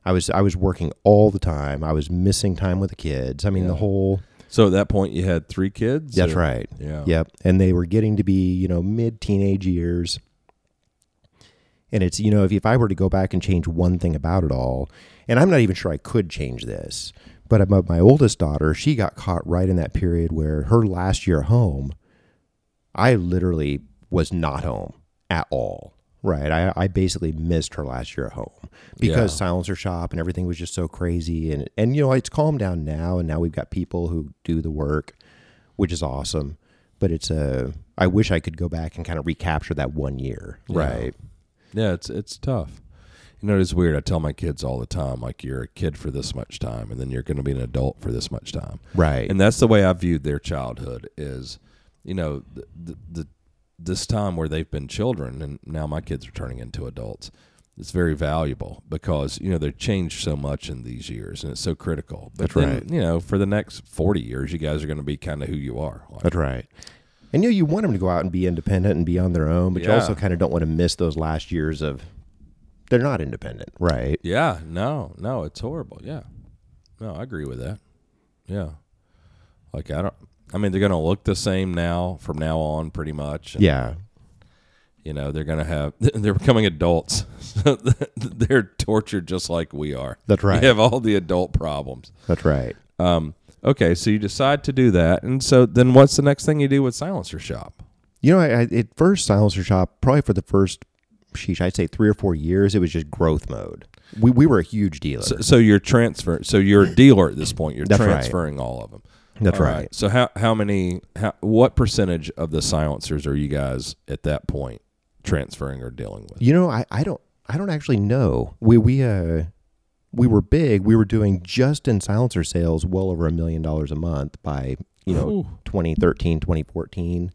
Speaker 2: I was I was working all the time. I was missing time with the kids. I mean, the whole.
Speaker 1: so at that point, you had three kids.
Speaker 2: That's
Speaker 1: or-
Speaker 2: right.
Speaker 1: Yeah.
Speaker 2: Yep. And they were getting to be, you know, mid teenage years. And it's, you know, if, if I were to go back and change one thing about it all, and I'm not even sure I could change this, but my, my oldest daughter, she got caught right in that period where her last year home, I literally was not home at all. Right. I, I basically missed her last year at home because
Speaker 1: Yeah.
Speaker 2: silencer shop and everything was just so crazy. And, and, you know, it's calmed down now. And now we've got people who do the work, which is awesome. But it's a, I wish I could go back and kind of recapture that one year. Right.
Speaker 1: Yeah, it's it's tough. You know, it's weird. I tell my kids all the time, like you're a kid for this much time, and then you're going to be an adult for this much time.
Speaker 2: Right.
Speaker 1: And that's the way I viewed their childhood. Is you know the the, the this time where they've been children and now my kids are turning into adults it's very valuable because you know they've changed so much in these years and it's so critical but
Speaker 2: That's
Speaker 1: then,
Speaker 2: right.
Speaker 1: you know for the next 40 years you guys are going to be kind of who you are Like,
Speaker 2: That's right. And you know, you want them to go out and be independent and be on their own, but you also kind of don't want to miss those last years of they're not independent, right?
Speaker 1: yeah no no it's horrible. Yeah. No i agree with that. Yeah. Like i don't i mean they're going to look the same now from now on pretty much and,
Speaker 2: Yeah.
Speaker 1: you know they're going to have they're becoming adults. So they're tortured just like we are.
Speaker 2: That's right.
Speaker 1: we have all the adult problems.
Speaker 2: That's right.
Speaker 1: um, okay so you decide to do that and so then what's the next thing you do with silencer shop?
Speaker 2: You know, I, I at first silencer shop, probably for the first sheesh, I'd say three or four years, it was just growth mode. We we were a huge dealer.
Speaker 1: so, so you're transfer so you're a dealer at this point you're
Speaker 2: That's right.
Speaker 1: transferring all of them
Speaker 2: That's
Speaker 1: All
Speaker 2: right.
Speaker 1: so how how many how, what percentage of the silencers are you guys at that point transferring or dealing with
Speaker 2: You know, I, I don't I don't actually know. We we uh we were big. We were doing just in silencer sales well over a million dollars a month by, you know,
Speaker 1: Ooh.
Speaker 2: 2013, 2014.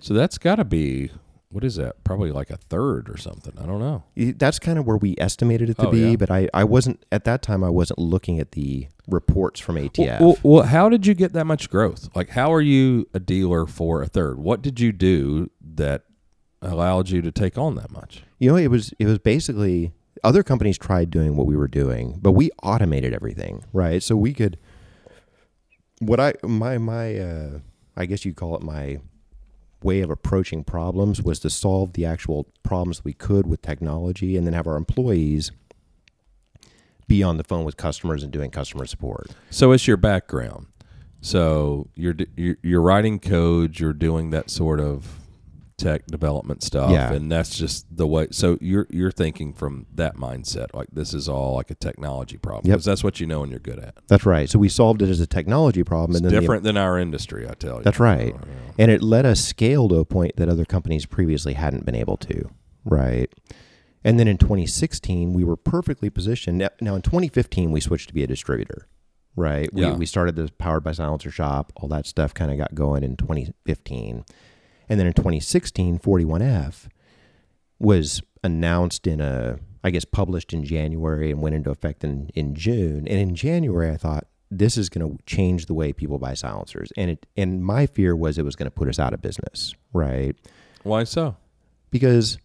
Speaker 1: so that's got to be what is that probably like a third or something i don't know
Speaker 2: That's kind of where we estimated it to
Speaker 1: Oh,
Speaker 2: be,
Speaker 1: yeah.
Speaker 2: but I, I wasn't at that time I wasn't looking at the reports from ATF.
Speaker 1: Well, well, well, how did you get that much growth? Like, how are you a dealer for a third? What did you do that allowed you to take on that much?
Speaker 2: You know, it was it was basically other companies tried doing what we were doing, but we automated everything, right? So we could what I my my uh I guess you'd call it my way of approaching problems was to solve the actual problems we could with technology and then have our employees be on the phone with customers and doing customer support.
Speaker 1: So, it's your background. So you're you're, you're writing code, you're doing that sort of tech development stuff,
Speaker 2: Yeah.
Speaker 1: and that's just the way. So you're you're thinking from that mindset, like this is all like a technology problem,
Speaker 2: Yep.
Speaker 1: because that's what you know and you're good at.
Speaker 2: That's right. So we solved it as a technology problem
Speaker 1: It's
Speaker 2: and then the-
Speaker 1: different than our industry, I tell you.
Speaker 2: That's right.
Speaker 1: Uh,
Speaker 2: And it let us scale to a point that other companies previously hadn't been able to. Right. And then in 2016, we were perfectly positioned. Now, now in 2015, we switched to be a distributor. Right.
Speaker 1: Yeah.
Speaker 2: We, we started the Powered by Silencer shop. All that stuff kind of got going in 2015. And then in 2016, 41F was announced in a, I guess, published in January and went into effect in, in June. And in January, I thought, this is going to change the way people buy silencers. And it, and my fear was it was going to put us out of business. Right
Speaker 1: Why so?
Speaker 2: because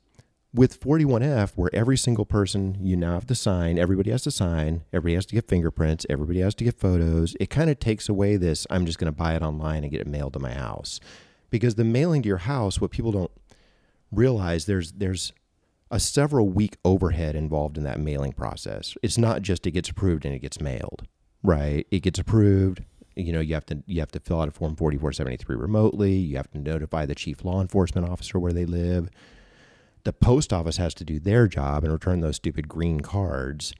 Speaker 2: with 41F, where every single person you now have to sign, everybody has to sign, everybody has to get fingerprints, everybody has to get photos, it kind of takes away this I'm just going to buy it online and get it mailed to my house. Because the mailing to your house, what people don't realize, there's there's a several week overhead involved in that mailing process. It's not just it gets approved and it gets mailed, right? It gets approved. You know, you have to you have to fill out a form 4473 remotely. You have to notify the chief law enforcement officer where they live the post office has to do their job and return those stupid green cards.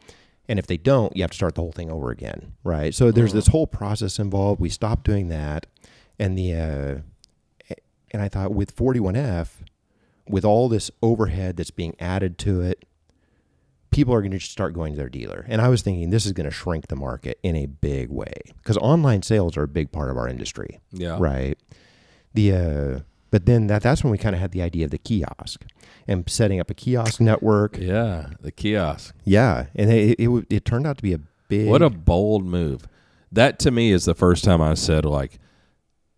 Speaker 2: And if they don't, you have to start the whole thing over again, right? So there's this whole process involved. We stopped doing that, and the uh, and I thought with 41F, with all this overhead that's being added to it, people are going to just start going to their dealer. And I was thinking this is going to shrink the market in a big way because online sales are a big part of our industry
Speaker 1: Yeah.
Speaker 2: right the uh but then that that's when we kind of had the idea of the kiosk and setting up a kiosk network
Speaker 1: Yeah. The kiosk.
Speaker 2: yeah and it it, it, it turned out to be a big
Speaker 1: What a bold move. That to me is the first time I said like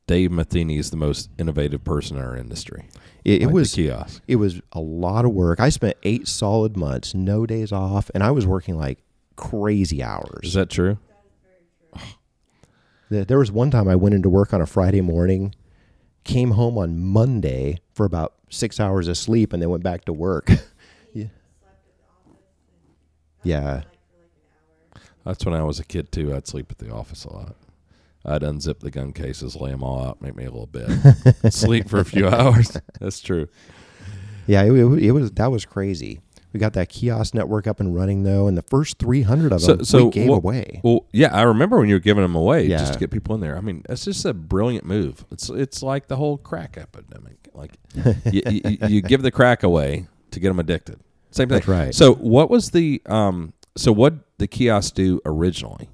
Speaker 1: Dave Matheny is the most innovative person in our industry.
Speaker 2: it, it was
Speaker 1: kiosk.
Speaker 2: it was a lot of work i spent eight solid months no days off and i was working like crazy hours
Speaker 1: Is that true?
Speaker 2: There there was one time i went into work on a friday morning came home on monday for about six hours of sleep and then went back to work yeah yeah
Speaker 1: That's when I was a kid too. I'd sleep at the office a lot. I'd unzip the gun cases, lay them all out, make me a little bed, sleep for a few hours. That's true.
Speaker 2: Yeah, it, it, it was that was crazy. We got that kiosk network up and running though, and the first 300 of them
Speaker 1: so
Speaker 2: we gave
Speaker 1: what-
Speaker 2: away.
Speaker 1: Well, yeah, I remember when you were giving them away just to get people in there. I mean, that's just a brilliant move. It's it's like the whole crack epidemic. Like you, you, you give the crack away to get them addicted. Same thing.
Speaker 2: That's right.
Speaker 1: So what was the um? So what the kiosk do originally?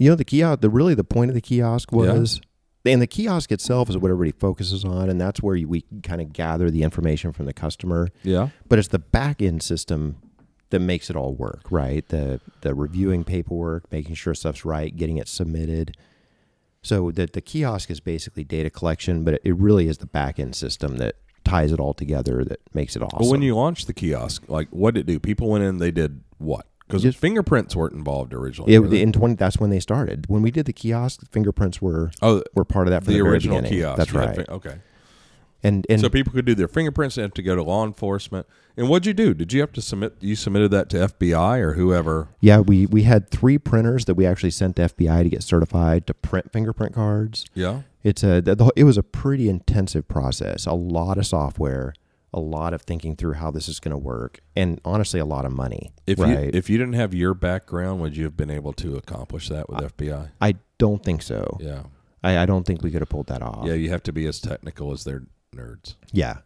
Speaker 2: You know, the kiosk. The really the point of the kiosk
Speaker 1: Yeah.
Speaker 2: was and the kiosk itself is what everybody focuses on, and that's where you, we kind of gather the information from the customer.
Speaker 1: Yeah.
Speaker 2: But it's the back end system that makes it all work, right? The the reviewing paperwork, making sure stuff's right, getting it submitted. So the the kiosk is basically data collection, but it really is the back end system that ties it all together that makes it awesome.
Speaker 1: But when you launched the kiosk, like what did it do? People went in, they did what? Because fingerprints weren't involved originally.
Speaker 2: it, in 20, that's when they started. When we did the kiosk, fingerprints were
Speaker 1: oh,
Speaker 2: were part of that from
Speaker 1: the,
Speaker 2: the,
Speaker 1: original kiosk.
Speaker 2: That's right.
Speaker 1: okay.
Speaker 2: and and
Speaker 1: so people could do their fingerprints. They have to go to law enforcement. And what'd you do? Did you have to submit? You submitted that to FBI or whoever?
Speaker 2: yeah, we we had three printers that we actually sent to FBI to get certified to print fingerprint cards.
Speaker 1: Yeah.
Speaker 2: It's a the, the- it was a pretty intensive process. A lot of software, a lot of thinking through how this is going to work, and honestly, a lot of money.
Speaker 1: If
Speaker 2: right?
Speaker 1: you if you didn't have your background, would you have been able to accomplish that with FBI?
Speaker 2: I don't think so.
Speaker 1: Yeah.
Speaker 2: I, I don't think we could have pulled that off.
Speaker 1: Yeah. You have to be as technical as their nerds.
Speaker 2: Yeah.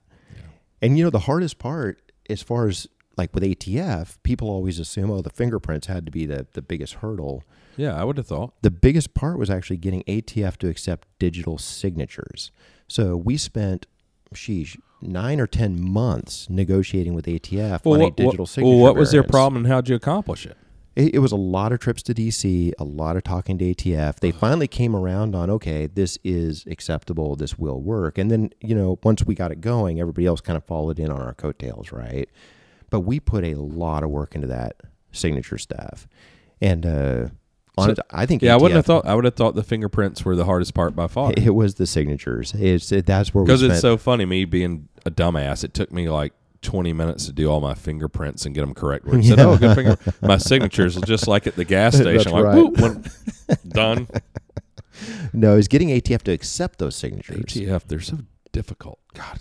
Speaker 2: And you know the hardest part, as far as like with ATF, people always assume, oh, the fingerprints had to be the the biggest hurdle.
Speaker 1: Yeah, I would have thought.
Speaker 2: The biggest part was actually getting ATF to accept digital signatures. So we spent, sheesh, nine or ten months negotiating with ATF on a
Speaker 1: what,
Speaker 2: digital
Speaker 1: what-
Speaker 2: signature.
Speaker 1: well, what was their problem and how'd you accomplish it?
Speaker 2: It, it was a lot of trips to DC, a lot of talking to ATF. They finally came around on, okay, this is acceptable, this will work. And then, you know, once we got it going, everybody else kind of followed in on our coattails, right? But we put a lot of work into that signature stuff. And uh on
Speaker 1: So-
Speaker 2: I think
Speaker 1: Yeah, I wouldn't have thought. I would have thought the fingerprints were the hardest part by far.
Speaker 2: it was the signatures. It's it, that's where
Speaker 1: Because it's so funny, me being a dumbass. It took me like 20 minutes to do all my fingerprints and get them correct. Where it said, "Oh, good finger." My signatures were just like at the gas station, like
Speaker 2: right.
Speaker 1: whoop, when, done.
Speaker 2: no, it's getting ATF to accept those signatures.
Speaker 1: ATF, they're so difficult. God,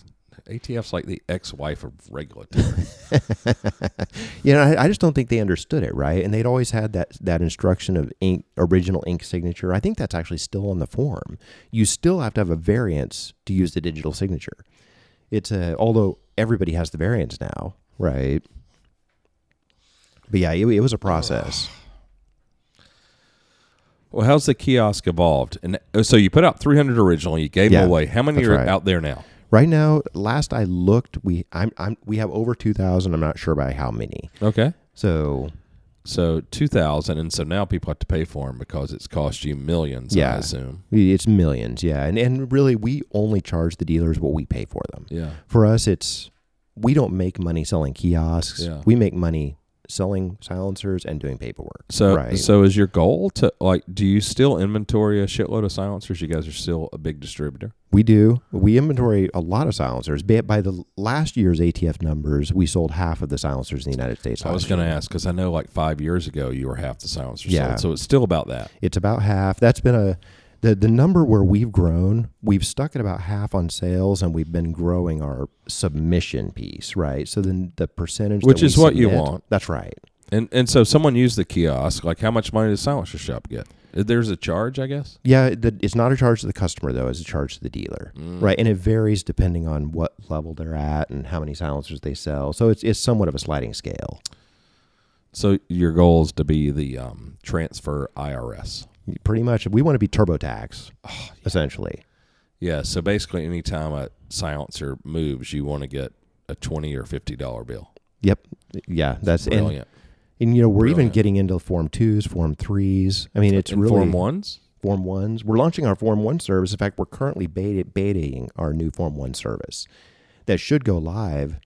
Speaker 1: ATF's like the ex-wife of regulatory.
Speaker 2: You know, I, I just don't think they understood it right, and they'd always had that that instruction of ink, original ink signature. I think that's actually still on the form. You still have to have a variance to use the digital signature. It's a although everybody has the variance now, right? But yeah, it, it was a process.
Speaker 1: well, how's the kiosk evolved? And uh, so you put out 300 originally. You gave
Speaker 2: Yeah,
Speaker 1: them away. How many are
Speaker 2: right.
Speaker 1: out there now?
Speaker 2: Right now, last I looked, we I'm, I'm we have over two thousand. I'm not sure by how many.
Speaker 1: Okay.
Speaker 2: So
Speaker 1: So 2,000, and so now people have to pay for them because it's cost you millions.
Speaker 2: Yeah, I
Speaker 1: assume.
Speaker 2: it's millions, yeah, and and really, we only charge the dealers what we pay for them.
Speaker 1: Yeah.
Speaker 2: For us, it's we don't make money selling kiosks.
Speaker 1: Yeah.
Speaker 2: We make money selling silencers and doing paperwork.
Speaker 1: So,
Speaker 2: right.
Speaker 1: so is your goal to like? Do you still inventory a shitload of silencers? You guys are still a big distributor.
Speaker 2: we do. We inventory a lot of silencers. By, the last year's ATF numbers, we sold half of the silencers in the United States.
Speaker 1: I was going to ask because I know like five years ago you were half the silencers
Speaker 2: Yeah.
Speaker 1: sold. So it's still about that.
Speaker 2: It's about half. That's been a the the number where we've grown. We've stuck at about half on sales, and we've been growing our submission piece. Right. So then the percentage, that
Speaker 1: Which is what you want.
Speaker 2: That's right.
Speaker 1: And and so someone used the kiosk. Like how much money does silencer shop get? There's a charge, I guess.
Speaker 2: Yeah, the, it's not a charge to the customer though; it's a charge to the dealer.
Speaker 1: Mm.
Speaker 2: Right, and it varies depending on what level they're at and how many silencers they sell. So it's it's somewhat of a sliding scale.
Speaker 1: So your goal is to be the um, transfer IRS.
Speaker 2: Pretty much, we want to be TurboTax,
Speaker 1: Oh,
Speaker 2: essentially.
Speaker 1: Yeah. So basically, anytime a silencer moves, you want to get a twenty or fifty dollar bill.
Speaker 2: Yep. Yeah, that's and,
Speaker 1: Brilliant.
Speaker 2: and you know we're even getting into Form twos, Form threes. I mean, it's
Speaker 1: In
Speaker 2: really
Speaker 1: Form ones.
Speaker 2: Form ones. We're launching our Form one service. In fact, we're currently beta betaing our new Form one service that should go live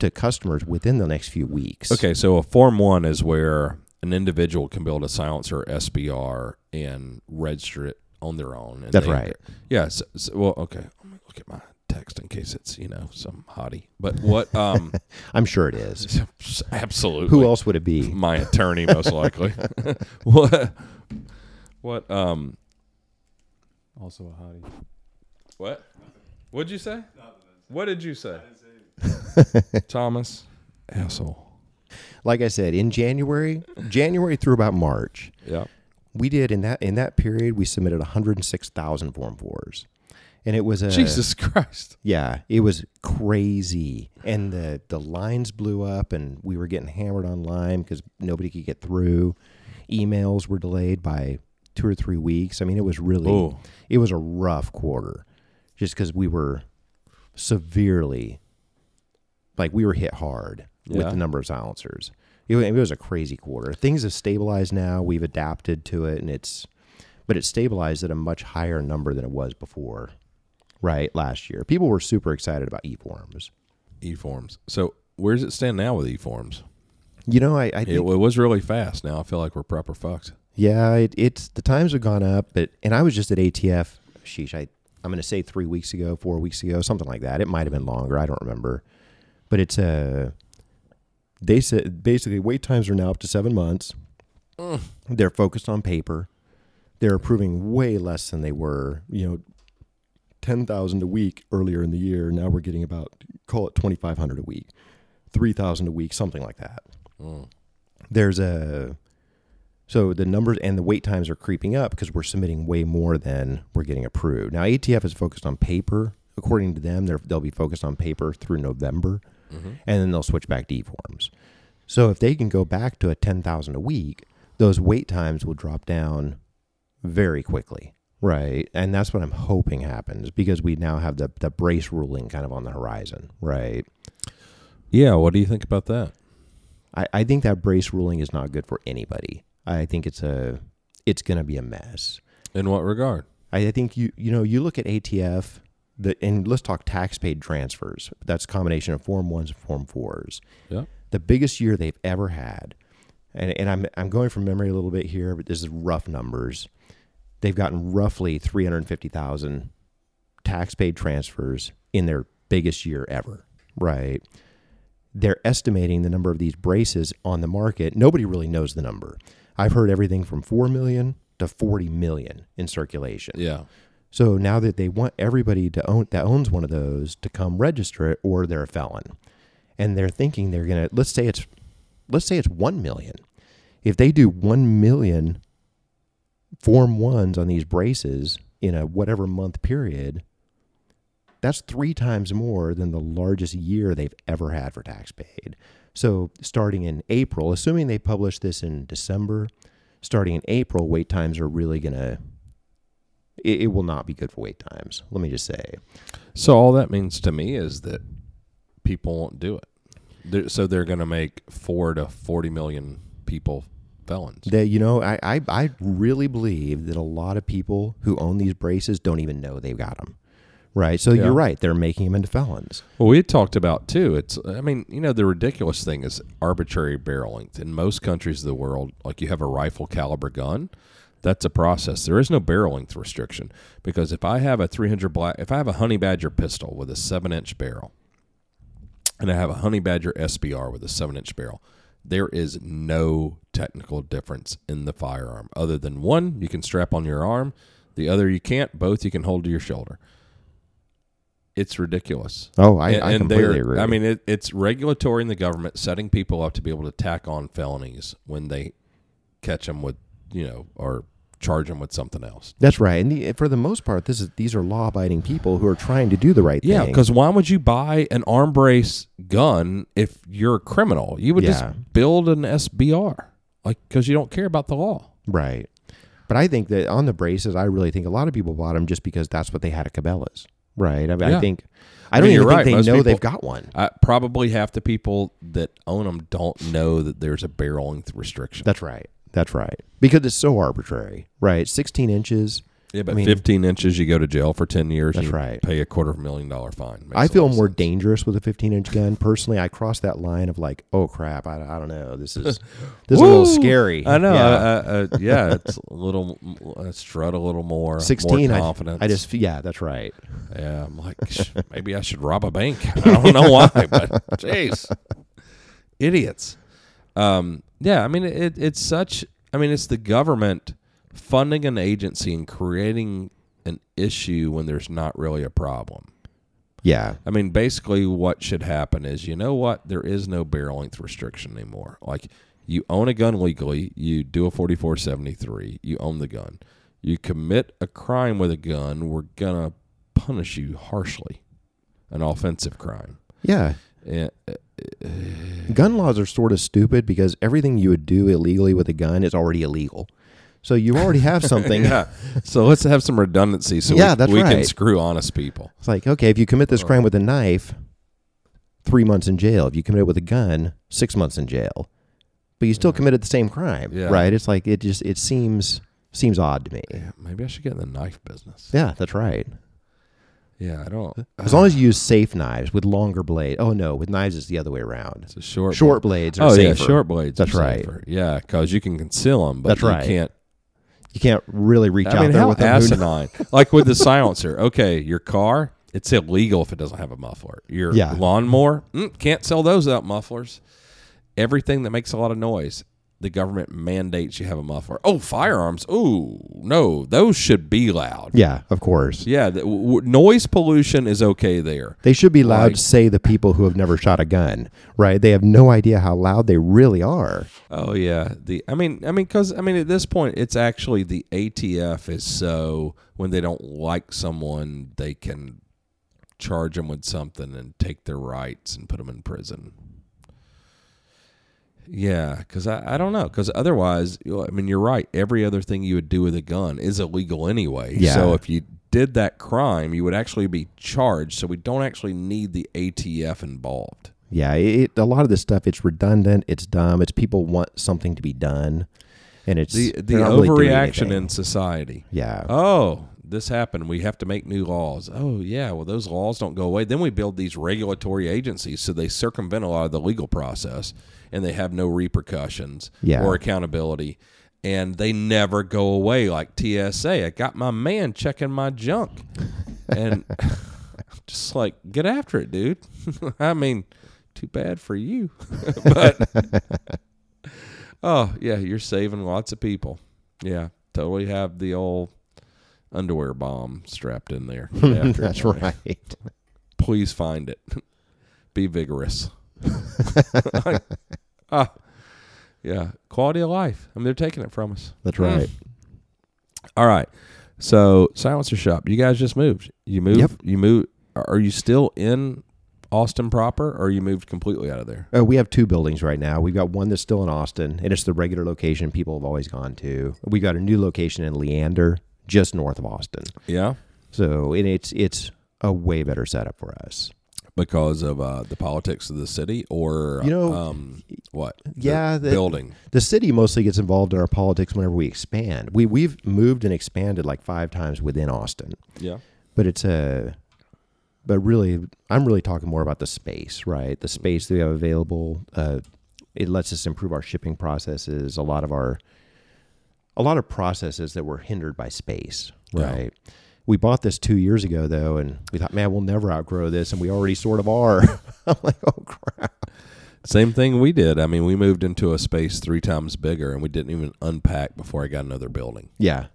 Speaker 2: to customers within the next few weeks.
Speaker 1: Okay, so a Form 1 is where an individual can build a silencer SBR and register it on their own. and
Speaker 2: That's
Speaker 1: they-
Speaker 2: right.
Speaker 1: Yeah. So, so- well, okay. Let me look at my text in case it's, you know, some hottie. But what, um,
Speaker 2: I'm sure it is.
Speaker 1: absolutely.
Speaker 2: Who else would it be?
Speaker 1: My attorney, most likely. what, what, um, also a hottie. What? What'd you say? What did you say? Thomas, asshole.
Speaker 2: Like I said, in January, January through about March,
Speaker 1: Yeah.
Speaker 2: we did in that in that period we submitted 106,000 Form 4s. And it was a
Speaker 1: Jesus Christ.
Speaker 2: yeah, it was crazy. And the the lines blew up and we were getting hammered online cuz nobody could get through. Emails were delayed by two or three weeks. I mean, it was really
Speaker 1: Oh,
Speaker 2: it was a rough quarter, just because we were severely, like we were hit hard with the number of silencers. It, it was a crazy quarter. Things have stabilized now. We've adapted to it, and it's, but it stabilized at a much higher number than it was before. Right, last year, people were super excited about e-forms.
Speaker 1: e-forms. So where does it stand now with e-forms?
Speaker 2: You know, I, I
Speaker 1: It,
Speaker 2: think
Speaker 1: it was really fast. Now I feel like we're proper fucked.
Speaker 2: Yeah, it, it's the times have gone up, but and I was just at ATF. Sheesh, I I'm going to say three weeks ago, four weeks ago, something like that. It might have been longer. I don't remember, but it's uh they said basically wait times are now up to seven months. They're focused on paper. They're approving way less than they were. You know, ten thousand a week earlier in the year. Now we're getting about call it twenty five hundred a week, three thousand a week, something like that
Speaker 1: Mm.
Speaker 2: there's a so the numbers and the wait times are creeping up because we're submitting way more than we're getting approved. Now ATF is focused on paper. According to them, they'll be focused on paper through November,
Speaker 1: Mm-hmm.
Speaker 2: and then they'll switch back to e-forms. So if they can go back to a ten thousand a week, those wait times will drop down very quickly, right? And that's what I'm hoping happens because we now have the the brace ruling kind of on the horizon, right?
Speaker 1: Yeah. What do you think about that?
Speaker 2: I, I think that brace ruling is not good for anybody. I think it's a it's going to be a mess.
Speaker 1: In what regard?
Speaker 2: I, I think you you know you look at ATF the and let's talk tax paid transfers. That's a combination of Form ones and Form fours.
Speaker 1: Yeah.
Speaker 2: The biggest year they've ever had, and and I'm I'm going from memory a little bit here, but this is rough numbers. They've gotten roughly three hundred fifty thousand tax paid transfers in their biggest year ever. Right. They're estimating the number of these braces on the market. Nobody really knows the number. I've heard everything from 4 million to 40 million in circulation.
Speaker 1: Yeah.
Speaker 2: So now that they want everybody to own that owns one of those to come register it or they're a felon. And they're thinking they're to let's say it's let's say it's 1 million. If they do 1 million form 1s on these braces in a whatever month period, that's 3 times more than the largest year they've ever had for tax paid. So starting in April, assuming they publish this in December, starting in April, wait times are really to it, it will not be good for wait times. Let me just say.
Speaker 1: So all that means to me is that people won't do it. They're, so they're going to make four to forty million people felons.
Speaker 2: That you know, I, I I really believe that a lot of people who own these braces don't even know they've got them. Right. So
Speaker 1: Yeah.
Speaker 2: you're right. They're making them into felons.
Speaker 1: Well, we had talked about too. It's, I mean, you know, the ridiculous thing is arbitrary barrel length. In most countries of the world, like you have a rifle caliber gun, that's a process. There is no barrel length restriction because if I have a 300 black, if I have a honey badger pistol with a seven inch barrel, and I have a honey badger SBR with a seven inch barrel, there is no technical difference in the firearm other than one you can strap on your arm, the other you can't. Both you can hold to your shoulder. It's ridiculous.
Speaker 2: Oh, I,
Speaker 1: And-
Speaker 2: I completely agree.
Speaker 1: I mean, it, it's regulatory in the government setting people up to be able to tack on felonies when they catch them with, you know, or charge them with something else.
Speaker 2: that's right. And the, for the most part, this is these are law-abiding people who are trying to do the right thing.
Speaker 1: Yeah,
Speaker 2: thing.
Speaker 1: because why would you buy an arm brace gun if you're a criminal? You would
Speaker 2: Yeah.
Speaker 1: just build an SBR, like because you don't care about the law.
Speaker 2: right. But I think that on the braces, I really think a lot of people bought them just because that's what they had at Cabela's. Right. I, mean,
Speaker 1: Yeah.
Speaker 2: I think I
Speaker 1: I
Speaker 2: don't
Speaker 1: mean,
Speaker 2: even
Speaker 1: you're
Speaker 2: think
Speaker 1: right.
Speaker 2: they
Speaker 1: Most
Speaker 2: know
Speaker 1: people-
Speaker 2: they've got one.
Speaker 1: Uh, probably half the people that own them don't know that there's a barrel length restriction.
Speaker 2: That's right. That's right. Because it's so arbitrary. Right. 16 inches.
Speaker 1: yeah, but
Speaker 2: I mean-
Speaker 1: 15 inches, you go to jail for 10 years.
Speaker 2: That's right.
Speaker 1: Pay a quarter of a million dollar fine. Makes
Speaker 2: I feel more
Speaker 1: sense.
Speaker 2: dangerous with a 15 inch gun. Personally, I cross that line of like, oh crap, I, I don't know. This is this is a little scary.
Speaker 1: I know.
Speaker 2: Yeah.
Speaker 1: Uh, uh, uh, yeah, it's a little uh, strut a little more.
Speaker 2: 16,
Speaker 1: more
Speaker 2: I,
Speaker 1: confidence.
Speaker 2: I just yeah, that's right.
Speaker 1: yeah. I'm like, sh- maybe I should rob a bank. I don't know why, but jeez, idiots. Um, yeah, I mean, it, it's such. I mean, it's the government funding an agency and creating an issue when there's not really a problem.
Speaker 2: Yeah,
Speaker 1: I mean, basically, what should happen is, you know what? There is no barrel length restriction anymore. Like, you own a gun legally, you do a 4473, you own the gun. You commit a crime with a gun, we're going to punish you harshly. An offensive crime.
Speaker 2: yeah.
Speaker 1: Eh,
Speaker 2: Gun laws are sort of stupid because everything you would do illegally with a gun is already illegal. So you already have something.
Speaker 1: yeah. So let's have some redundancy so
Speaker 2: Yeah,
Speaker 1: we,
Speaker 2: that's
Speaker 1: we can screw honest people.
Speaker 2: It's like, okay, if you commit this crime with a knife, three months in jail. If you commit it with a gun, six months in jail. But you still committed the same crime,
Speaker 1: Yeah.
Speaker 2: right? It's like it just it seems seems odd to me.
Speaker 1: Yeah, maybe I should get in the knife business.
Speaker 2: Yeah, that's right.
Speaker 1: Yeah, I don't.
Speaker 2: As long as you use safe knives with longer blade. Oh no, with knives it's the other way around.
Speaker 1: it's a short
Speaker 2: Short blades are
Speaker 1: Oh yeah, short blades.
Speaker 2: That's
Speaker 1: are
Speaker 2: right.
Speaker 1: safer. Yeah, because you can conceal them, but
Speaker 2: That's
Speaker 1: you
Speaker 2: right.
Speaker 1: can't.
Speaker 2: You can't really reach
Speaker 1: I
Speaker 2: out
Speaker 1: mean,
Speaker 2: there
Speaker 1: how
Speaker 2: with them. Who knows?
Speaker 1: asinine! like with the silencer. Okay, your car, it's illegal if it doesn't have a muffler. Your
Speaker 2: Yeah.
Speaker 1: lawnmower, mm, can't sell those without mufflers. Everything that makes a lot of noise, the government mandates you have a muffler. Oh, firearms. Oh no, those should be loud.
Speaker 2: Yeah, of course.
Speaker 1: Yeah, the, w- noise pollution is okay there.
Speaker 2: They should be allowed
Speaker 1: Like-
Speaker 2: to say the people who have never shot a gun, right? They have no idea how loud they really are.
Speaker 1: Oh yeah, the I mean I mean because I mean at this point it's actually the ATF is so when they don't like someone they can charge them with something and take their rights and put them in prison. Yeah, because I, I don't know because otherwise I mean you're right every other thing you would do with a gun is illegal anyway.
Speaker 2: Yeah.
Speaker 1: So if you did that crime you would actually be charged. So we don't actually need the ATF involved.
Speaker 2: Yeah, it, a lot of this stuff it's redundant, it's dumb, it's people want something to be done, and it's
Speaker 1: The the
Speaker 2: they're really
Speaker 1: overreaction in society.
Speaker 2: yeah,
Speaker 1: Oh, this happened. We have to make new laws. Oh, yeah. Well, those laws don't go away. Then we build these regulatory agencies so they circumvent a lot of the legal process and they have no repercussions
Speaker 2: Yeah.
Speaker 1: or accountability. And they never go away like TSA. I got my man checking my junk. And just like, get after it, dude. I mean, too bad for you. but, oh, yeah, you're saving lots of people. Yeah, totally have the old underwear bomb strapped in there. After
Speaker 2: that's right.
Speaker 1: Please find it. Be vigorous. ah, yeah, quality of life. I mean, they're taking it from us.
Speaker 2: That's
Speaker 1: Mm.
Speaker 2: right.
Speaker 1: All right. So, silencer shop. You guys just moved. You moved.
Speaker 2: Yep.
Speaker 1: You moved. Are you still in Austin proper, or you moved completely out of there?
Speaker 2: Uh, we have two buildings right now. We've got one that's still in Austin, and it's the regular location people have always gone to. We've got a new location in Leander, just north of Austin.
Speaker 1: Yeah,
Speaker 2: So and it's it's a way better setup for us.
Speaker 1: Because of uh, the politics of the city, or
Speaker 2: You know,
Speaker 1: um, what?
Speaker 2: Yeah, the-
Speaker 1: building.
Speaker 2: The city mostly gets involved in our politics whenever we expand. We we've moved and expanded like five times within Austin,
Speaker 1: Yeah.
Speaker 2: but it's a. But really, I'm really talking more about the space, right? The space that we have available. Uh, it lets us improve our shipping processes. A lot of our, a lot of processes that were hindered by space,
Speaker 1: Yeah.
Speaker 2: We bought this two years ago though, and we thought, man, we'll never outgrow this, and we already sort of are. I'm like, oh crap.
Speaker 1: Same thing we did. I mean, we moved into a space three times bigger, and we didn't even unpack before I got another building.
Speaker 2: Yeah,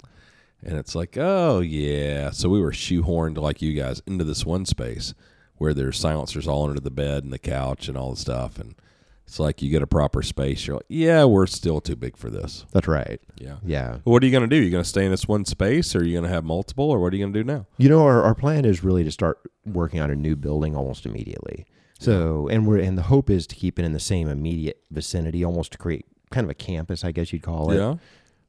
Speaker 1: And it's like, oh yeah. So we were shoehorned like you guys into this one space where there's silencers all under the bed and the couch and all the stuff. And it's like you get a proper space. You're like, yeah, we're still too big for this.
Speaker 2: that's right.
Speaker 1: Yeah.
Speaker 2: Yeah.
Speaker 1: What are you going to do? You're going to stay in this one space, or are you going to have multiple, or what are you going to do now?
Speaker 2: You know, our, our plan is really to start working on a new building almost immediately. So, and we're and the hope is to keep it in the same immediate vicinity, almost to create kind of a campus, I guess you'd call it.
Speaker 1: Yeah.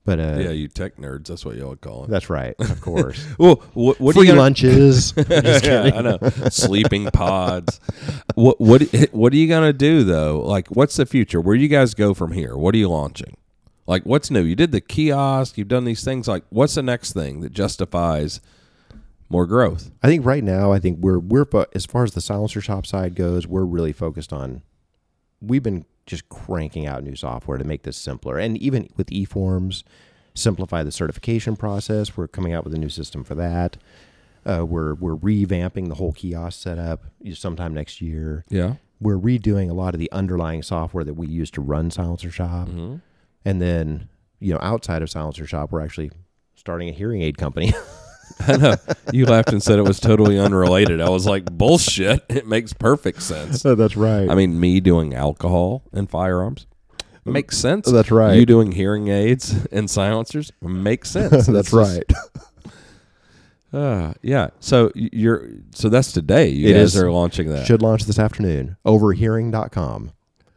Speaker 2: But uh,
Speaker 1: yeah, you tech nerds. That's what y'all call it.
Speaker 2: that's right, of course.
Speaker 1: Well, what, what
Speaker 2: Free
Speaker 1: you gonna,
Speaker 2: lunches. Just
Speaker 1: yeah. I know. Sleeping pods. What what what are you gonna do though? Like, what's the future? Where do you guys go from here? What are you launching? Like, what's new? You did the kiosk. You've done these things. Like, what's the next thing that justifies more growth?
Speaker 2: I think right now, I think we're we're as far as the silencer shop side goes, we're really focused on. We've been just cranking out new software to make this simpler, and even with eForms, simplify the certification process. We're coming out with a new system for that. Uh, we're we're revamping the whole kiosk setup sometime next year.
Speaker 1: Yeah.
Speaker 2: We're redoing a lot of the underlying software that we use to run Silencer Shop,
Speaker 1: Mm-hmm.
Speaker 2: and then you know outside of Silencer Shop, we're actually starting a hearing aid company.
Speaker 1: I know. You laughed and said it was totally unrelated. I was like, bullshit. It makes perfect sense.
Speaker 2: That's right.
Speaker 1: I mean, me doing alcohol and firearms makes sense.
Speaker 2: That's right.
Speaker 1: You doing hearing aids and silencers makes sense.
Speaker 2: That's right.
Speaker 1: Uh, yeah. So you're so that's today. You
Speaker 2: It
Speaker 1: guys
Speaker 2: is.
Speaker 1: are launching that.
Speaker 2: Should launch this afternoon. Overhearing.com.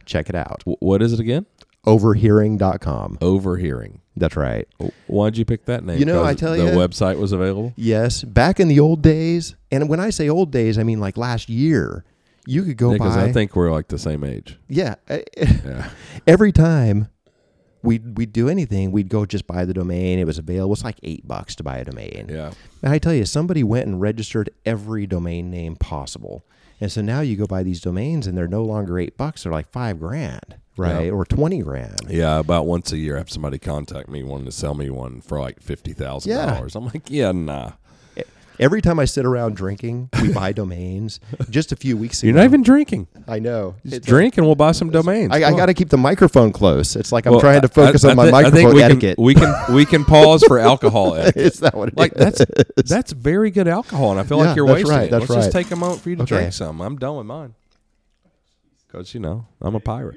Speaker 2: Check it out.
Speaker 1: What is it again?
Speaker 2: overhearing.com.
Speaker 1: Overhearing.
Speaker 2: That's right.
Speaker 1: Why'd you pick that name?
Speaker 2: You know, I tell
Speaker 1: you
Speaker 2: the
Speaker 1: website was available.
Speaker 2: Yes, back in the old days, and when I say old days, I mean like last year. You could go
Speaker 1: Because
Speaker 2: buy.
Speaker 1: I think we're like the same age.
Speaker 2: yeah,
Speaker 1: Yeah.
Speaker 2: every time we'd we'd do anything, we'd go just buy the domain. It was available. It's like eight bucks to buy a domain.
Speaker 1: Yeah.
Speaker 2: And I tell you, somebody went and registered every domain name possible. And so now you go buy these domains and they're no longer eight bucks, they're like five grand, right?
Speaker 1: Yeah.
Speaker 2: Or 20 grand.
Speaker 1: Yeah, about once a year, I have somebody contact me wanting to sell me one for like fifty thousand
Speaker 2: Yeah.
Speaker 1: dollars. I'm like, yeah, nah.
Speaker 2: Every time I sit around drinking, we buy domains. Just a few weeks ago.
Speaker 1: You're not even drinking.
Speaker 2: I know.
Speaker 1: Just
Speaker 2: It's-
Speaker 1: drink and we'll buy some domains.
Speaker 2: I, I got to keep the microphone close. It's like I'm
Speaker 1: Well,
Speaker 2: trying to focus
Speaker 1: I-
Speaker 2: on my
Speaker 1: I
Speaker 2: microphone
Speaker 1: we
Speaker 2: etiquette.
Speaker 1: Can, we can we can pause for alcohol etiquette.
Speaker 2: Is that what it
Speaker 1: like that's
Speaker 2: is?
Speaker 1: that's very good alcohol, and I feel
Speaker 2: Yeah,
Speaker 1: like you're
Speaker 2: that's
Speaker 1: wasting
Speaker 2: right,
Speaker 1: it.
Speaker 2: that's
Speaker 1: Let's just take a moment for you to
Speaker 2: Okay.
Speaker 1: drink some. I'm done with mine because you know I'm a pirate.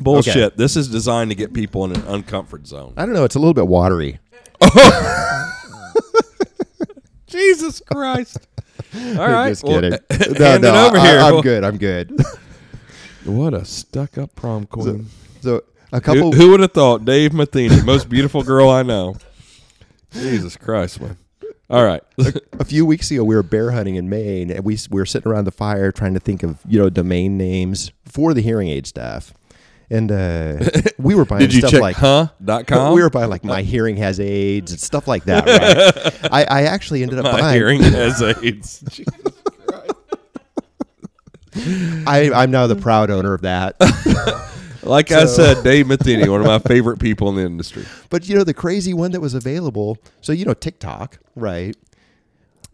Speaker 1: Bullshit.
Speaker 2: Okay.
Speaker 1: This is designed to get people in an uncomfort zone.
Speaker 2: I don't know. It's a little bit watery.
Speaker 1: Jesus Christ! All right,
Speaker 2: Just
Speaker 1: well,
Speaker 2: kidding.
Speaker 1: hand
Speaker 2: no, no,
Speaker 1: it over
Speaker 2: I,
Speaker 1: here.
Speaker 2: I'm good. I'm good.
Speaker 1: What a stuck-up prom queen.
Speaker 2: so a
Speaker 1: Who,
Speaker 2: couple.
Speaker 1: who would have thought? Dave Matheny, most beautiful girl I know. Jesus Christ, man. All right.
Speaker 2: a few weeks ago, we were bear hunting in Maine, and we, we were sitting around the fire trying to think of you know domain names for the hearing aid stuff, and uh, we were buying
Speaker 1: Did you
Speaker 2: stuff
Speaker 1: check
Speaker 2: like
Speaker 1: huh? Dot com?
Speaker 2: we were buying like my hearing has AIDS and stuff like that. Right? I, I actually ended up buying
Speaker 1: My
Speaker 2: buying.
Speaker 1: hearing has AIDS.
Speaker 2: I, I'm now the proud owner of that.
Speaker 1: Like I said, Dave Matheny, one of my favorite people in the industry.
Speaker 2: but you know the crazy one that was available. So you know TikTok, right?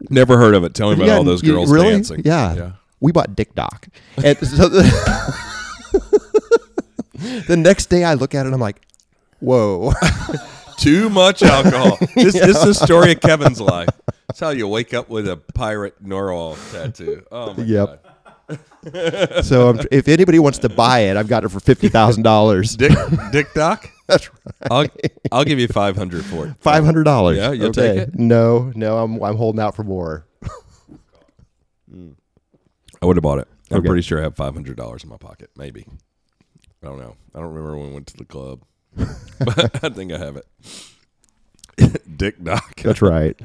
Speaker 1: Never heard of it. Tell me about
Speaker 2: Yeah,
Speaker 1: all those
Speaker 2: you-
Speaker 1: girls
Speaker 2: really?
Speaker 1: dancing.
Speaker 2: Yeah.
Speaker 1: yeah.
Speaker 2: We bought Dick Doc. And so the, next day I look at it and I'm like, whoa.
Speaker 1: Too much alcohol. This, this is the story of Kevin's life. That's how you wake up with a pirate Norwal tattoo. Oh my
Speaker 2: Yep.
Speaker 1: god.
Speaker 2: so um, if anybody wants to buy it, I've got it for $50,000.
Speaker 1: Dick Dick Doc?
Speaker 2: That's
Speaker 1: I'll I'll give you five hundred for it.
Speaker 2: $500.
Speaker 1: Yeah, you'll
Speaker 2: okay.
Speaker 1: take it?
Speaker 2: No, no, I'm, I'm holding out for more.
Speaker 1: I would have bought it. I'm
Speaker 2: Okay.
Speaker 1: pretty sure I have five hundred dollars in my pocket. Maybe. I don't know. I don't remember when we went to the club, but I think I have it. Dick Doc.
Speaker 2: That's right.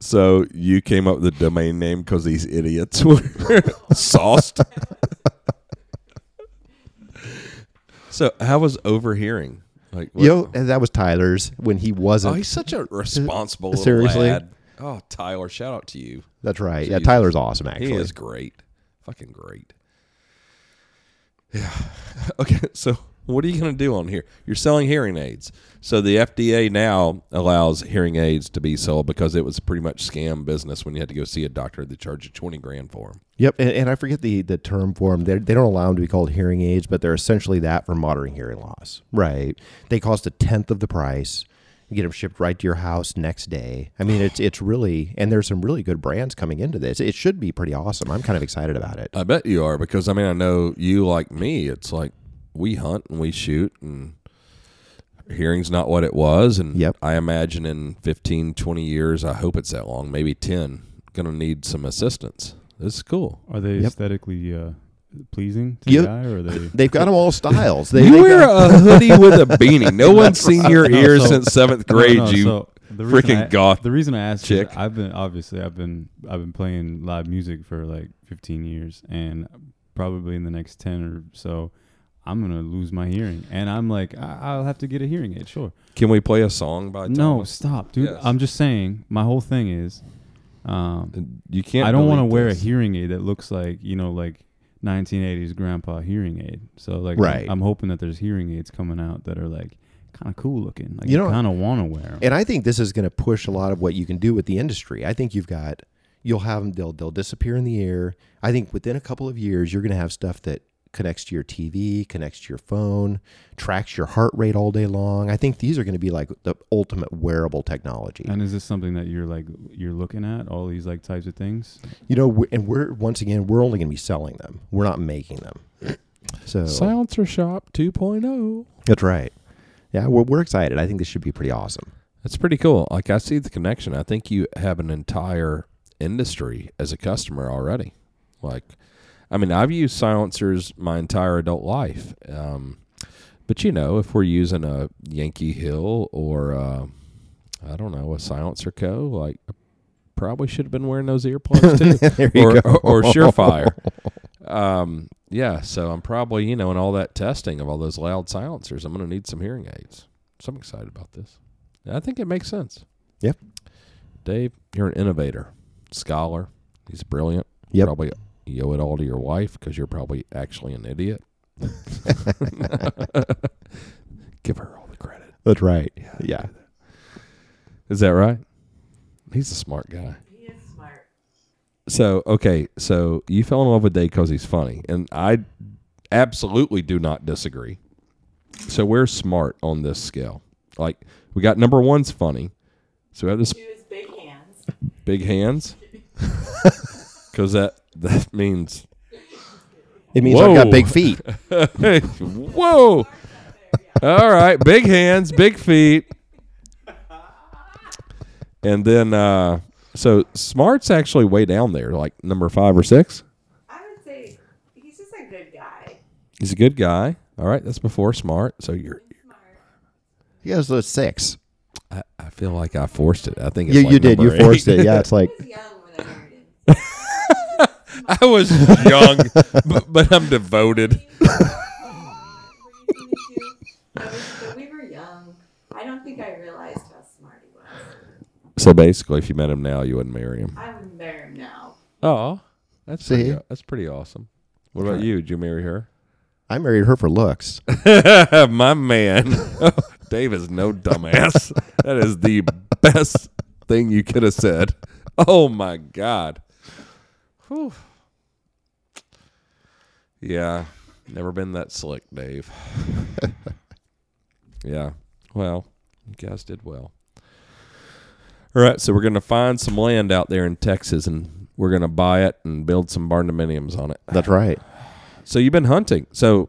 Speaker 1: So you came up with the domain name because these idiots were sauced. so how was overhearing? Like, what-
Speaker 2: Yo, and that was Tyler's when he wasn't.
Speaker 1: Oh, he's such a responsible
Speaker 2: Seriously?
Speaker 1: lad. Oh, Tyler, shout out to you.
Speaker 2: That's right. Yeah, Tyler's awesome, actually.
Speaker 1: He is great. Fucking great. Yeah. Okay. So what are you going to do on here? You're selling hearing aids. So the FDA now allows hearing aids to be sold because it was pretty much scam business when you had to go see a doctor. They charge you 20 grand for them.
Speaker 2: Yep, and, and I forget the, the term for them. They're, they don't allow them to be called hearing aids, but they're essentially that for moderate hearing loss. Right. They cost a tenth of the price. You get them shipped right to your house next day. I mean, it's it's really and there's some really good brands coming into this. It should be pretty awesome. I'm kind of excited about it.
Speaker 1: I bet you are because I mean I know you like me. It's like we hunt and we shoot and hearing's not what it was and
Speaker 2: Yep.
Speaker 1: I imagine in 15 20 years I hope it's that long, maybe 10 going to need some assistance. This is cool.
Speaker 4: Are they
Speaker 2: Yep.
Speaker 4: aesthetically uh, pleasing to
Speaker 2: Yep.
Speaker 4: the eye, or are they?
Speaker 2: They've got them all styles. They,
Speaker 1: you
Speaker 2: they've
Speaker 1: wear
Speaker 2: got-
Speaker 1: a hoodie with a beanie. No one's seen your
Speaker 4: No,
Speaker 1: ears
Speaker 4: so-
Speaker 1: since seventh grade.
Speaker 4: no,
Speaker 1: you
Speaker 4: so the
Speaker 1: freaking
Speaker 4: I-
Speaker 1: goth
Speaker 4: The reason I asked,
Speaker 1: chick.
Speaker 4: is I've been obviously I've been I've been playing live music for like 15 years, and probably in the next 10 or so, I'm gonna lose my hearing, and I'm like I- I'll have to get a hearing aid. Sure.
Speaker 1: Can we play a song by
Speaker 4: No,
Speaker 1: Thomas?
Speaker 4: stop, dude.
Speaker 1: Yes.
Speaker 4: I'm just saying. My whole thing is, um,
Speaker 1: You can't.
Speaker 4: I don't want to wear a hearing aid that looks like you know like 1980s grandpa hearing aid. So like,
Speaker 2: Right.
Speaker 4: I'm hoping that there's hearing aids coming out that are like kind of cool looking. Like
Speaker 2: You know-
Speaker 4: kind of want to wear 'em.
Speaker 2: And I think this is going to push a lot of what you can do with the industry. I think you've got, you'll have them, they'll, they'll disappear in the air. I think within a couple of years, you're going to have stuff that connects to your TV, connects to your phone, tracks your heart rate all day long. I think these are going to be like the ultimate wearable technology.
Speaker 4: And is this something that you're like you're looking at all these like types of things?
Speaker 2: You know, we- and we're, once again, we're only going to be selling them. We're not making them. So
Speaker 1: Silencer Shop 2.0.
Speaker 2: that's right. Yeah, we're, we're excited. I think this should be pretty awesome.
Speaker 1: That's pretty cool. Like I see the connection. I think you have an entire industry as a customer already. Like, I mean, I've used silencers my entire adult life. Um, but you know, if we're using a Yankee Hill or uh, I don't know a Silencer Co, like probably should have been wearing those earplugs too,
Speaker 2: There you
Speaker 1: or,
Speaker 2: go.
Speaker 1: or or Surefire. Um, yeah, so I'm probably you know in all that testing of all those loud silencers, I'm going to need some hearing aids. So I'm excited about this. I think it makes sense.
Speaker 2: Yep.
Speaker 1: Dave, you're an innovator, scholar. He's brilliant.
Speaker 2: Yep.
Speaker 1: Probably you owe it all to your wife because you're probably actually an idiot. Give her all the credit.
Speaker 2: That's right. Yeah.
Speaker 1: Is that right? He's a smart guy.
Speaker 3: He is smart.
Speaker 1: So okay, so you fell in love with Dave because he's funny, and I absolutely do not disagree. So we're smart on this scale. Like we got number one's funny, so we have this
Speaker 3: He was big hands.
Speaker 1: big hands, because that that means
Speaker 2: It means I've got big feet.
Speaker 1: whoa. All right, big hands, big feet, and then uh so smart's actually way down there, like number five or six.
Speaker 3: I would say he's just a good guy.
Speaker 1: He's a good guy. All right, that's before smart. So you're
Speaker 3: He's smart.
Speaker 2: He has a six.
Speaker 1: I, I feel like I forced it. I think it's
Speaker 2: You,
Speaker 1: like
Speaker 2: you did. You
Speaker 1: number
Speaker 2: forced it. Yeah, it's like
Speaker 3: I was young when I married him.
Speaker 1: I was young, but, but I'm devoted.
Speaker 3: Were you 22? I was, but we were young. I don't think I realized how smart he was.
Speaker 1: So basically, if you met him now, you wouldn't marry him.
Speaker 3: I wouldn't marry him now.
Speaker 1: Oh, that's
Speaker 2: See?
Speaker 1: pretty, that's pretty awesome. What about you? Did you marry her?
Speaker 2: I married her for looks.
Speaker 1: My man, Dave is no dumbass. that is the best thing you could have said. Oh my god. Whew. Yeah, never been that slick, Dave. yeah. Well, you guys did well. All right, so we're gonna find some land out there in Texas, and we're gonna buy it and build some barn dominiums on it.
Speaker 2: That's right.
Speaker 1: So you've been hunting. So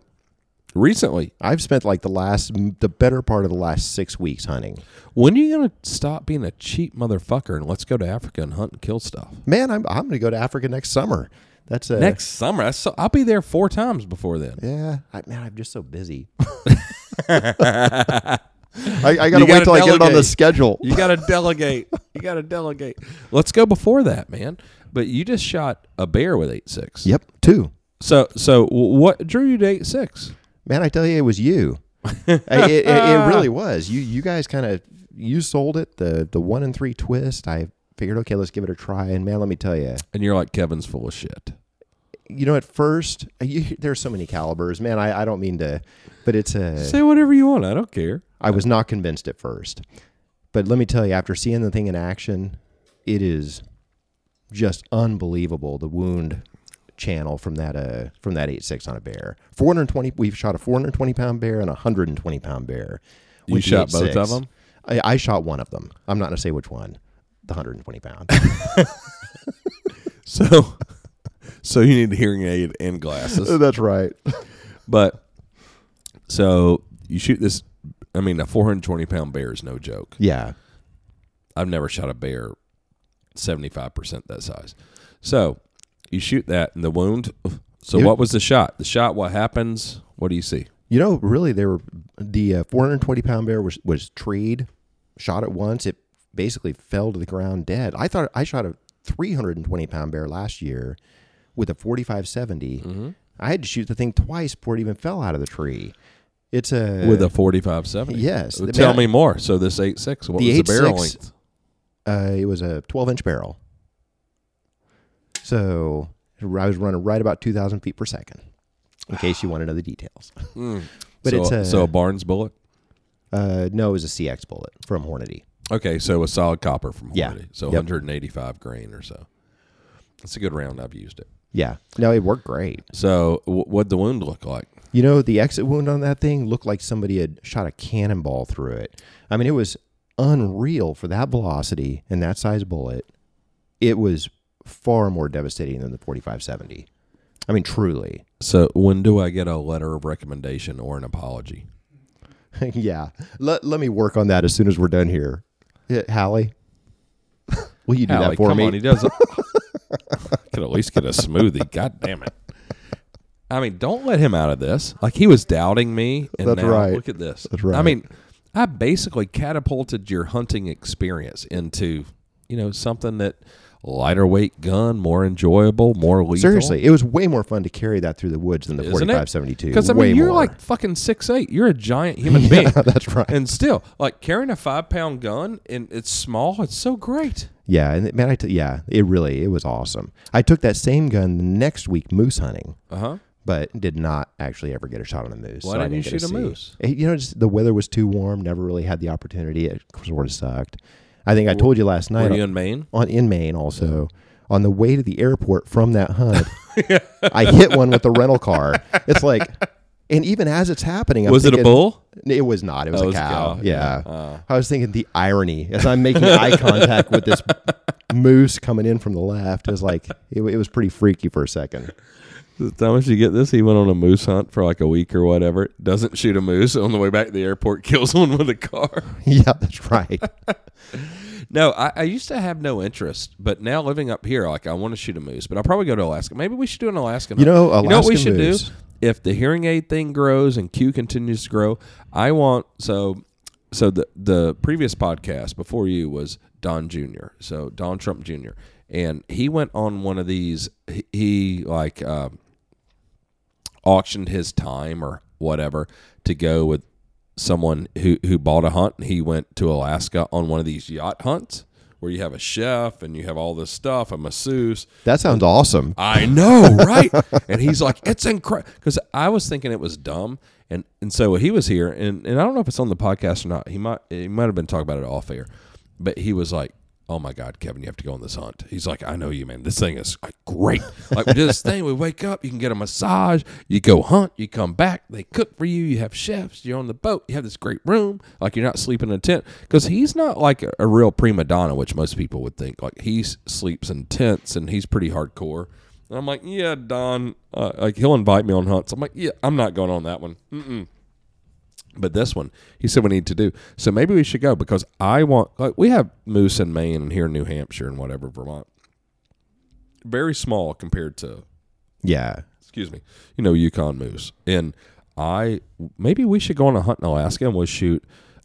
Speaker 1: recently,
Speaker 2: I've spent like the last, the better part of the last six weeks hunting.
Speaker 1: When are you gonna stop being a cheap motherfucker and let's go to Africa and hunt and kill stuff?
Speaker 2: Man, I'm I'm gonna go to Africa next summer. That's uh,
Speaker 1: Next summer, that's so, I'll be there four times before then.
Speaker 2: Yeah, I, man, I'm just so busy. I, I gotta wait till I get it on the schedule.
Speaker 1: You gotta delegate. You gotta delegate. Let's go before that, man. But you just shot a bear with eight six.
Speaker 2: Yep, two.
Speaker 1: So so what drew you to eight six?
Speaker 2: Man, I tell you, it was you. it, it, it, it really was. You you guys kind of you sold it the the one and three twist. I figured, okay, let's give it a try. And man, let me tell you,
Speaker 1: And you're like Kevin's full of shit.
Speaker 2: you know, at first, you, there's so many calibers, man. I, I don't mean to, but it's a.
Speaker 1: Say whatever you want. I don't care.
Speaker 2: I was not convinced at first, but let me tell you, after seeing the thing in action, it is just unbelievable. The wound channel from that uh from that eight six on a bear. 420. We've shot a 420 pound bear and a 120 pound bear.
Speaker 1: You
Speaker 2: with the
Speaker 1: shot both
Speaker 2: 8.6.
Speaker 1: of them.
Speaker 2: I, I shot one of them. I'm not gonna say which one. The 120 pound.
Speaker 1: So so you need a hearing aid and glasses.
Speaker 2: That's right.
Speaker 1: But so you shoot this. I mean, a 420 pound bear is no joke.
Speaker 2: Yeah.
Speaker 1: I've never shot a bear 75% that size. So you shoot that and the wound. So
Speaker 2: You-
Speaker 1: what was the shot? The shot, what happens? What do you see?
Speaker 2: You know, really, they were the uh, 420 pound bear was was treed, shot at once. It basically fell to the ground dead. I thought I shot a 320 pound bear last year with a 4570.
Speaker 1: Mm-hmm.
Speaker 2: I had to shoot the thing twice before it even fell out of the tree. It's a
Speaker 1: With a 45 70?
Speaker 2: yes.
Speaker 1: Well, Tell
Speaker 2: man-
Speaker 1: me more. So this 8.6, what
Speaker 2: The
Speaker 1: was the barrel
Speaker 2: 8.6
Speaker 1: length?
Speaker 2: Uh, it was a 12 inch barrel. So I was running right about 2,000 feet per second. In case you want to know the details.
Speaker 1: Mm.
Speaker 2: But
Speaker 1: so,
Speaker 2: it's a-
Speaker 1: so a Barnes bullet?
Speaker 2: Uh, no, it was a CX bullet from Hornady.
Speaker 1: Okay, so a solid copper from
Speaker 2: Yeah.
Speaker 1: Hornady. So
Speaker 2: Yep.
Speaker 1: 185 grain or so. That's a good round. I've used it.
Speaker 2: Yeah. No, it worked great.
Speaker 1: So w- what'd the wound look like?
Speaker 2: You know, the exit wound on that thing looked like somebody had shot a cannonball through it. I mean, it was unreal for that velocity and that size bullet. It was far more devastating than the 4570. I mean, truly.
Speaker 1: So when do I get a letter of recommendation or an apology?
Speaker 2: yeah. Let, let me work on that as soon as we're done here. Yeah, Hallie, will you do
Speaker 1: Hallie,
Speaker 2: that for
Speaker 1: come
Speaker 2: me?
Speaker 1: on, he does. Could at least get a smoothie. God damn it. I mean, don't let him out of this. Like he was doubting me, and
Speaker 2: That's
Speaker 1: now
Speaker 2: right.
Speaker 1: look at this.
Speaker 2: That's
Speaker 1: I mean, I basically catapulted your hunting experience into, you know, something that lighter weight gun, more enjoyable, more lethal.
Speaker 2: Seriously, it was way more fun to carry that through the woods than the
Speaker 1: Isn't
Speaker 2: 4572.
Speaker 1: Because I
Speaker 2: Way
Speaker 1: mean, you're
Speaker 2: more.
Speaker 1: like fucking six eight. You're a giant human being.
Speaker 2: that's right.
Speaker 1: And still, like carrying a five pound gun and it's small, it's so great.
Speaker 2: Yeah, and man, I t- yeah, it really it was awesome. I took that same gun the next week moose hunting,
Speaker 1: Uh huh.
Speaker 2: but did not actually ever get a shot on a moose.
Speaker 1: Why
Speaker 2: so
Speaker 1: didn't you shoot a moose?
Speaker 2: Eh, You know, just the weather was too warm. Never really had the opportunity. It sort of sucked. I think I told you last night
Speaker 1: Were you in Maine?
Speaker 2: on in Maine also. On the way to the airport from that hunt, I hit one with the rental car. It's like, and even as it's happening, I'm
Speaker 1: was it a bull?
Speaker 2: It was not. It was
Speaker 1: Oh,
Speaker 2: a
Speaker 1: it was a
Speaker 2: cow.
Speaker 1: cow.
Speaker 2: Yeah.
Speaker 1: Uh.
Speaker 2: I was thinking the irony as I'm making eye contact with this moose coming in from the left. It was like it, it was pretty freaky for a second.
Speaker 1: Thomas, you get this? He went on a moose hunt for like a week or whatever. Doesn't shoot a moose on the way back to the airport. Kills one with a car.
Speaker 2: yeah, that's right.
Speaker 1: No, I, I used to have no interest, but now living up here, like I want to shoot a moose. But I'll probably go to Alaska. Maybe we should do an Alaska.
Speaker 2: You know,
Speaker 1: you know what we
Speaker 2: Alaskan
Speaker 1: should
Speaker 2: moose.
Speaker 1: do? If the hearing aid thing grows and Q continues to grow, I want so so the the previous podcast before you was Don Jr. So Don Trump Jr. and he went on one of these. He, he like um, auctioned his time or whatever to go with someone who who bought a hunt. He went to Alaska on one of these yacht hunts where you have a chef and you have all this stuff, a masseuse.
Speaker 2: That sounds awesome.
Speaker 1: I know, right? and he's like, it's incredible. Because I was thinking it was dumb, and and so he was here, and, and I don't know if it's on the podcast or not. He might he might have been talking about it off air, but he was like, "Oh my God, Kevin, you have to go on this hunt." He's like, "I know you, man. This thing is like great. Like we do this thing. We wake up, you can get a massage, you go hunt, you come back, they cook for you, you have chefs, you're on the boat, you have this great room. Like you're not sleeping in a tent because he's not like a, a real prima donna, which most people would think. Like he sleeps in tents and he's pretty hardcore." And I'm like, yeah, Don. Uh, like he'll invite me on hunts. I'm like, yeah, I'm not going on that one. Mm-mm. But this one, he said we need to do. So maybe we should go because I want. Like we have moose in Maine and here in New Hampshire and whatever Vermont. Very small compared to,
Speaker 2: Yeah.
Speaker 1: excuse me, you know, Yukon moose. And I maybe we should go on a hunt in Alaska and we'll shoot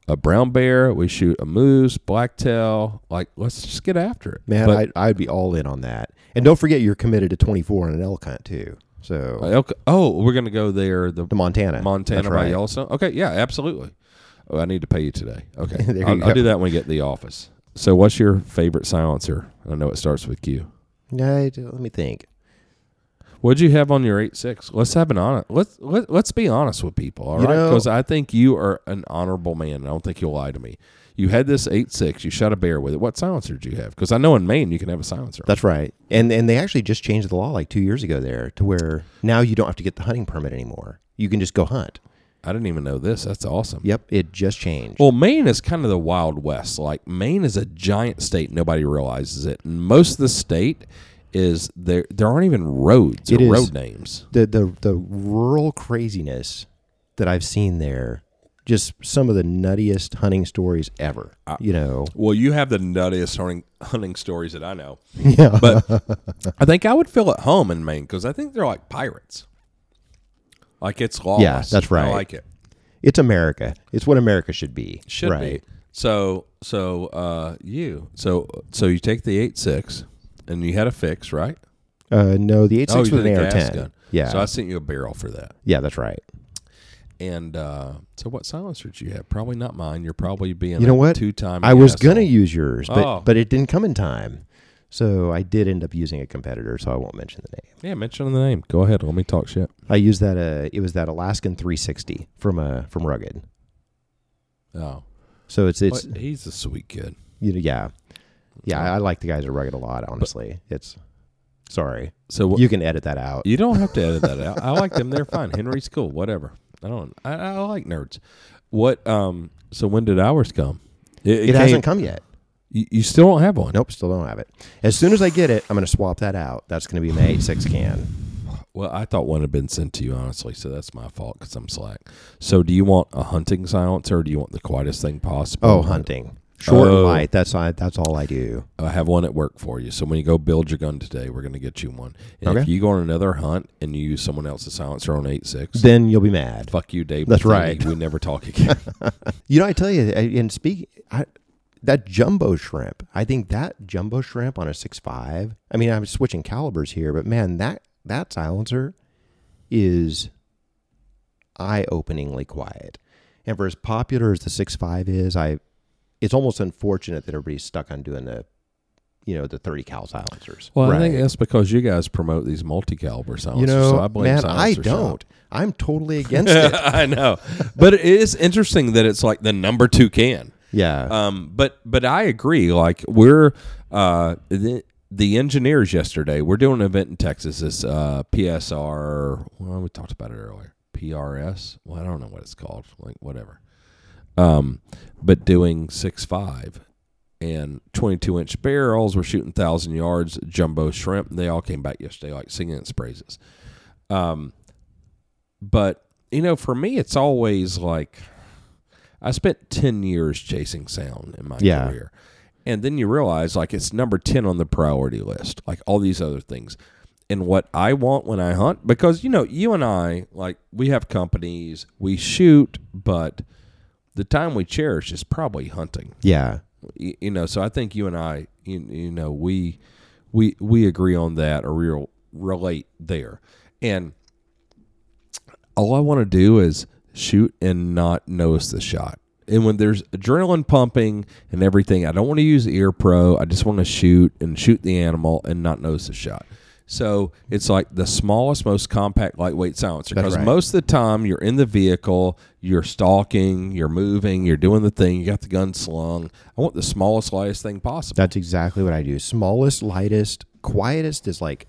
Speaker 1: a brown bear. We shoot a moose, blacktail. Like let's just get after it,
Speaker 2: Man,
Speaker 1: But-
Speaker 2: I'd, I'd be all in on that. And don't forget, you're committed to 24 on an elk hunt too. So
Speaker 1: Elk- Oh, we're gonna go there. The
Speaker 2: to Montana,
Speaker 1: Montana
Speaker 2: That's
Speaker 1: by
Speaker 2: right.
Speaker 1: Yellowstone. Okay, yeah, absolutely. Oh, I need to pay you today. Okay, I'll. I'll do that when we get to the office. So, what's your favorite silencer? I know it starts with Q.
Speaker 2: Yeah, let me think.
Speaker 1: What'd you have on your eight six? Let's have an honest. Let's let, let's be honest with people, all
Speaker 2: You
Speaker 1: right? Because I think you are an honorable man. I don't think you'll lie to me. You had this eight six. You shot a bear with it. What silencer did you have? Because I know in Maine you can have a silencer.
Speaker 2: That's right. And and they actually just changed the law like two years ago there to where now you don't have to get the hunting permit anymore. You can just go hunt.
Speaker 1: I didn't even know this. That's awesome.
Speaker 2: Yep, it just changed.
Speaker 1: Well, Maine is kind of the Wild West. Like Maine is a giant state. Nobody realizes it. And most of the state is there. There aren't even roads
Speaker 2: It
Speaker 1: or road names.
Speaker 2: the the the rural craziness that I've seen there, just some of the nuttiest hunting stories ever. you know,
Speaker 1: Well, you have the nuttiest hunting, hunting stories that I know.
Speaker 2: yeah,
Speaker 1: But I think I would feel at home in Maine because I think they're like pirates. Like it's lawless.
Speaker 2: Yeah, that's right.
Speaker 1: I like it.
Speaker 2: it's America. It's what America should be.
Speaker 1: Should
Speaker 2: right.
Speaker 1: be. So so uh you so so you take the eight six and you had a fix right?
Speaker 2: Uh, no, the eight
Speaker 1: oh,
Speaker 2: six
Speaker 1: you
Speaker 2: was an AR ten.
Speaker 1: gun.
Speaker 2: Yeah,
Speaker 1: So I sent you a barrel for that.
Speaker 2: yeah, that's right.
Speaker 1: And uh, so, what silencer did you have? Probably not mine. You're probably being
Speaker 2: You know
Speaker 1: a
Speaker 2: what?
Speaker 1: two-time.
Speaker 2: I was
Speaker 1: asshole.
Speaker 2: gonna use yours, but
Speaker 1: Oh.
Speaker 2: but it didn't come in time. So I did end up using a competitor, so I won't mention the name.
Speaker 1: Yeah, mention the name. Go ahead. Let me talk shit.
Speaker 2: I used that. Uh, it was that Alaskan 360 from uh from Rugged.
Speaker 1: Oh,
Speaker 2: So it's it's
Speaker 1: Well, he's a sweet kid.
Speaker 2: you know yeah yeah. I, I like the guys at Rugged a lot. Honestly, it's sorry
Speaker 1: So what,
Speaker 2: you can edit that out.
Speaker 1: you don't have to edit that out. I like them. They're fine. Henry's cool. Whatever. I don't. I, I like nerds. What? Um. So when did ours come?
Speaker 2: It,
Speaker 1: came-
Speaker 2: hasn't come yet.
Speaker 1: You, you still don't have one.
Speaker 2: Nope, still don't have it. As soon as I get it, I'm going to swap that out. That's going to be my 86 can.
Speaker 1: Well, I thought one had been sent to you, honestly. So that's my fault because I'm slack. So do you want a hunting silencer or do you want the quietest thing possible?
Speaker 2: Oh, hunting. Short
Speaker 1: Oh.
Speaker 2: and light. That's I, that's all I do.
Speaker 1: I have one at work for you. So when you go build your gun today, we're going to get you one. And if you go on another hunt and you use someone else's silencer on eight six,
Speaker 2: Then you'll be mad.
Speaker 1: fuck you, Dave.
Speaker 2: That's
Speaker 1: Matheny.
Speaker 2: right.
Speaker 1: We never talk again.
Speaker 2: You know, I tell you, I- and speak, I, that jumbo shrimp. I think that jumbo shrimp on a six five. I mean, I'm switching calibers here, but man, that that silencer is eye openingly quiet. And for as popular as the six five is, I it's almost unfortunate that everybody's stuck on doing the, you know, the thirty cal silencers.
Speaker 1: well, I think
Speaker 2: Right.
Speaker 1: that's because you guys promote these multi-caliber silencers.
Speaker 2: you know,
Speaker 1: so I blame
Speaker 2: man, I don't.
Speaker 1: shop.
Speaker 2: I'm totally against it.
Speaker 1: I know, but it is interesting that it's like the number two can.
Speaker 2: Yeah.
Speaker 1: Um, but but I agree. Like we're uh, the the engineers yesterday. We're doing an event in Texas. This uh, PSR. Well, we talked about it earlier. PRS. Well, I don't know what it's called. Like whatever. Um, but doing six five and twenty two inch barrels. We're shooting thousand yards jumbo shrimp. They all came back yesterday, like singing its praises. Um, but you know, for me, it's always like I spent 10 years chasing sound in my
Speaker 2: Yeah.
Speaker 1: career. And then you realize like it's number 10 on the priority list, like all these other things. And what I want when I hunt, because, you know, you and I, like, we have companies, we shoot, but the time we cherish is probably hunting.
Speaker 2: yeah.
Speaker 1: You, you know, so I think you and I, you, you know, we, we, we agree on that or real relate there. And all I want to do is shoot and not notice the shot. And when there's adrenaline pumping and everything, I don't want to use ear pro. I just want to shoot and shoot the animal and not notice the shot. So it's like the smallest, most compact, lightweight silencer. Because
Speaker 2: right.
Speaker 1: most of the time you're in the vehicle, you're stalking, you're moving, you're doing the thing, you got the gun slung. I want the smallest, lightest thing possible.
Speaker 2: That's exactly what I do. Smallest, lightest, quietest is like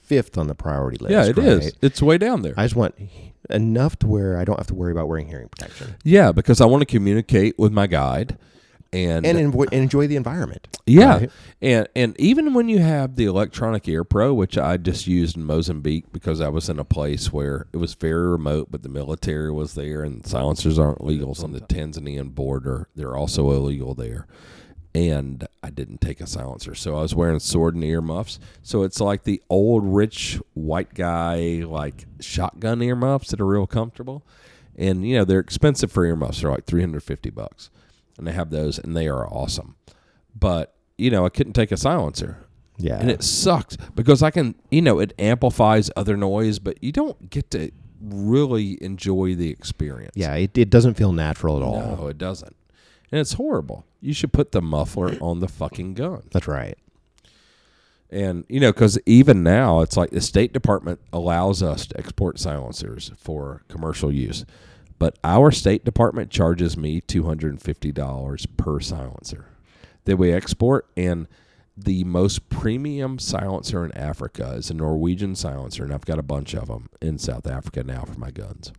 Speaker 2: fifth on the priority list.
Speaker 1: yeah, it is.
Speaker 2: right?
Speaker 1: It's way down there.
Speaker 2: I just want enough to where I don't have to worry about wearing hearing protection
Speaker 1: yeah, because I want to communicate with my guide. And,
Speaker 2: and, and enjoy the environment.
Speaker 1: Yeah,
Speaker 2: Right?
Speaker 1: and and even when you have the electronic ear pro, which I just used in Mozambique because I was in a place where it was very remote, but the military was there, and silencers aren't legal on the Tanzanian border. They're also illegal there, and I didn't take a silencer, so I was wearing Sordin earmuffs. So it's like the old rich white guy like shotgun earmuffs that are real comfortable, and you know they're expensive for earmuffs. They're like three hundred fifty bucks and I have those, and they are awesome. But you know, I couldn't take a silencer,
Speaker 2: Yeah.
Speaker 1: and it sucks because I can, you know, it amplifies other noise, but you don't get to really enjoy the experience.
Speaker 2: yeah, it, it doesn't feel natural at all.
Speaker 1: no, it doesn't, and it's horrible. You should put the muffler on the fucking gun.
Speaker 2: That's right.
Speaker 1: And you know, because even now, it's like the State Department allows us to export silencers for commercial use, but our State Department charges me two hundred and fifty dollars per silencer that we export. And the most premium silencer in Africa is a Norwegian silencer, and I've got a bunch of them in South Africa now for my guns.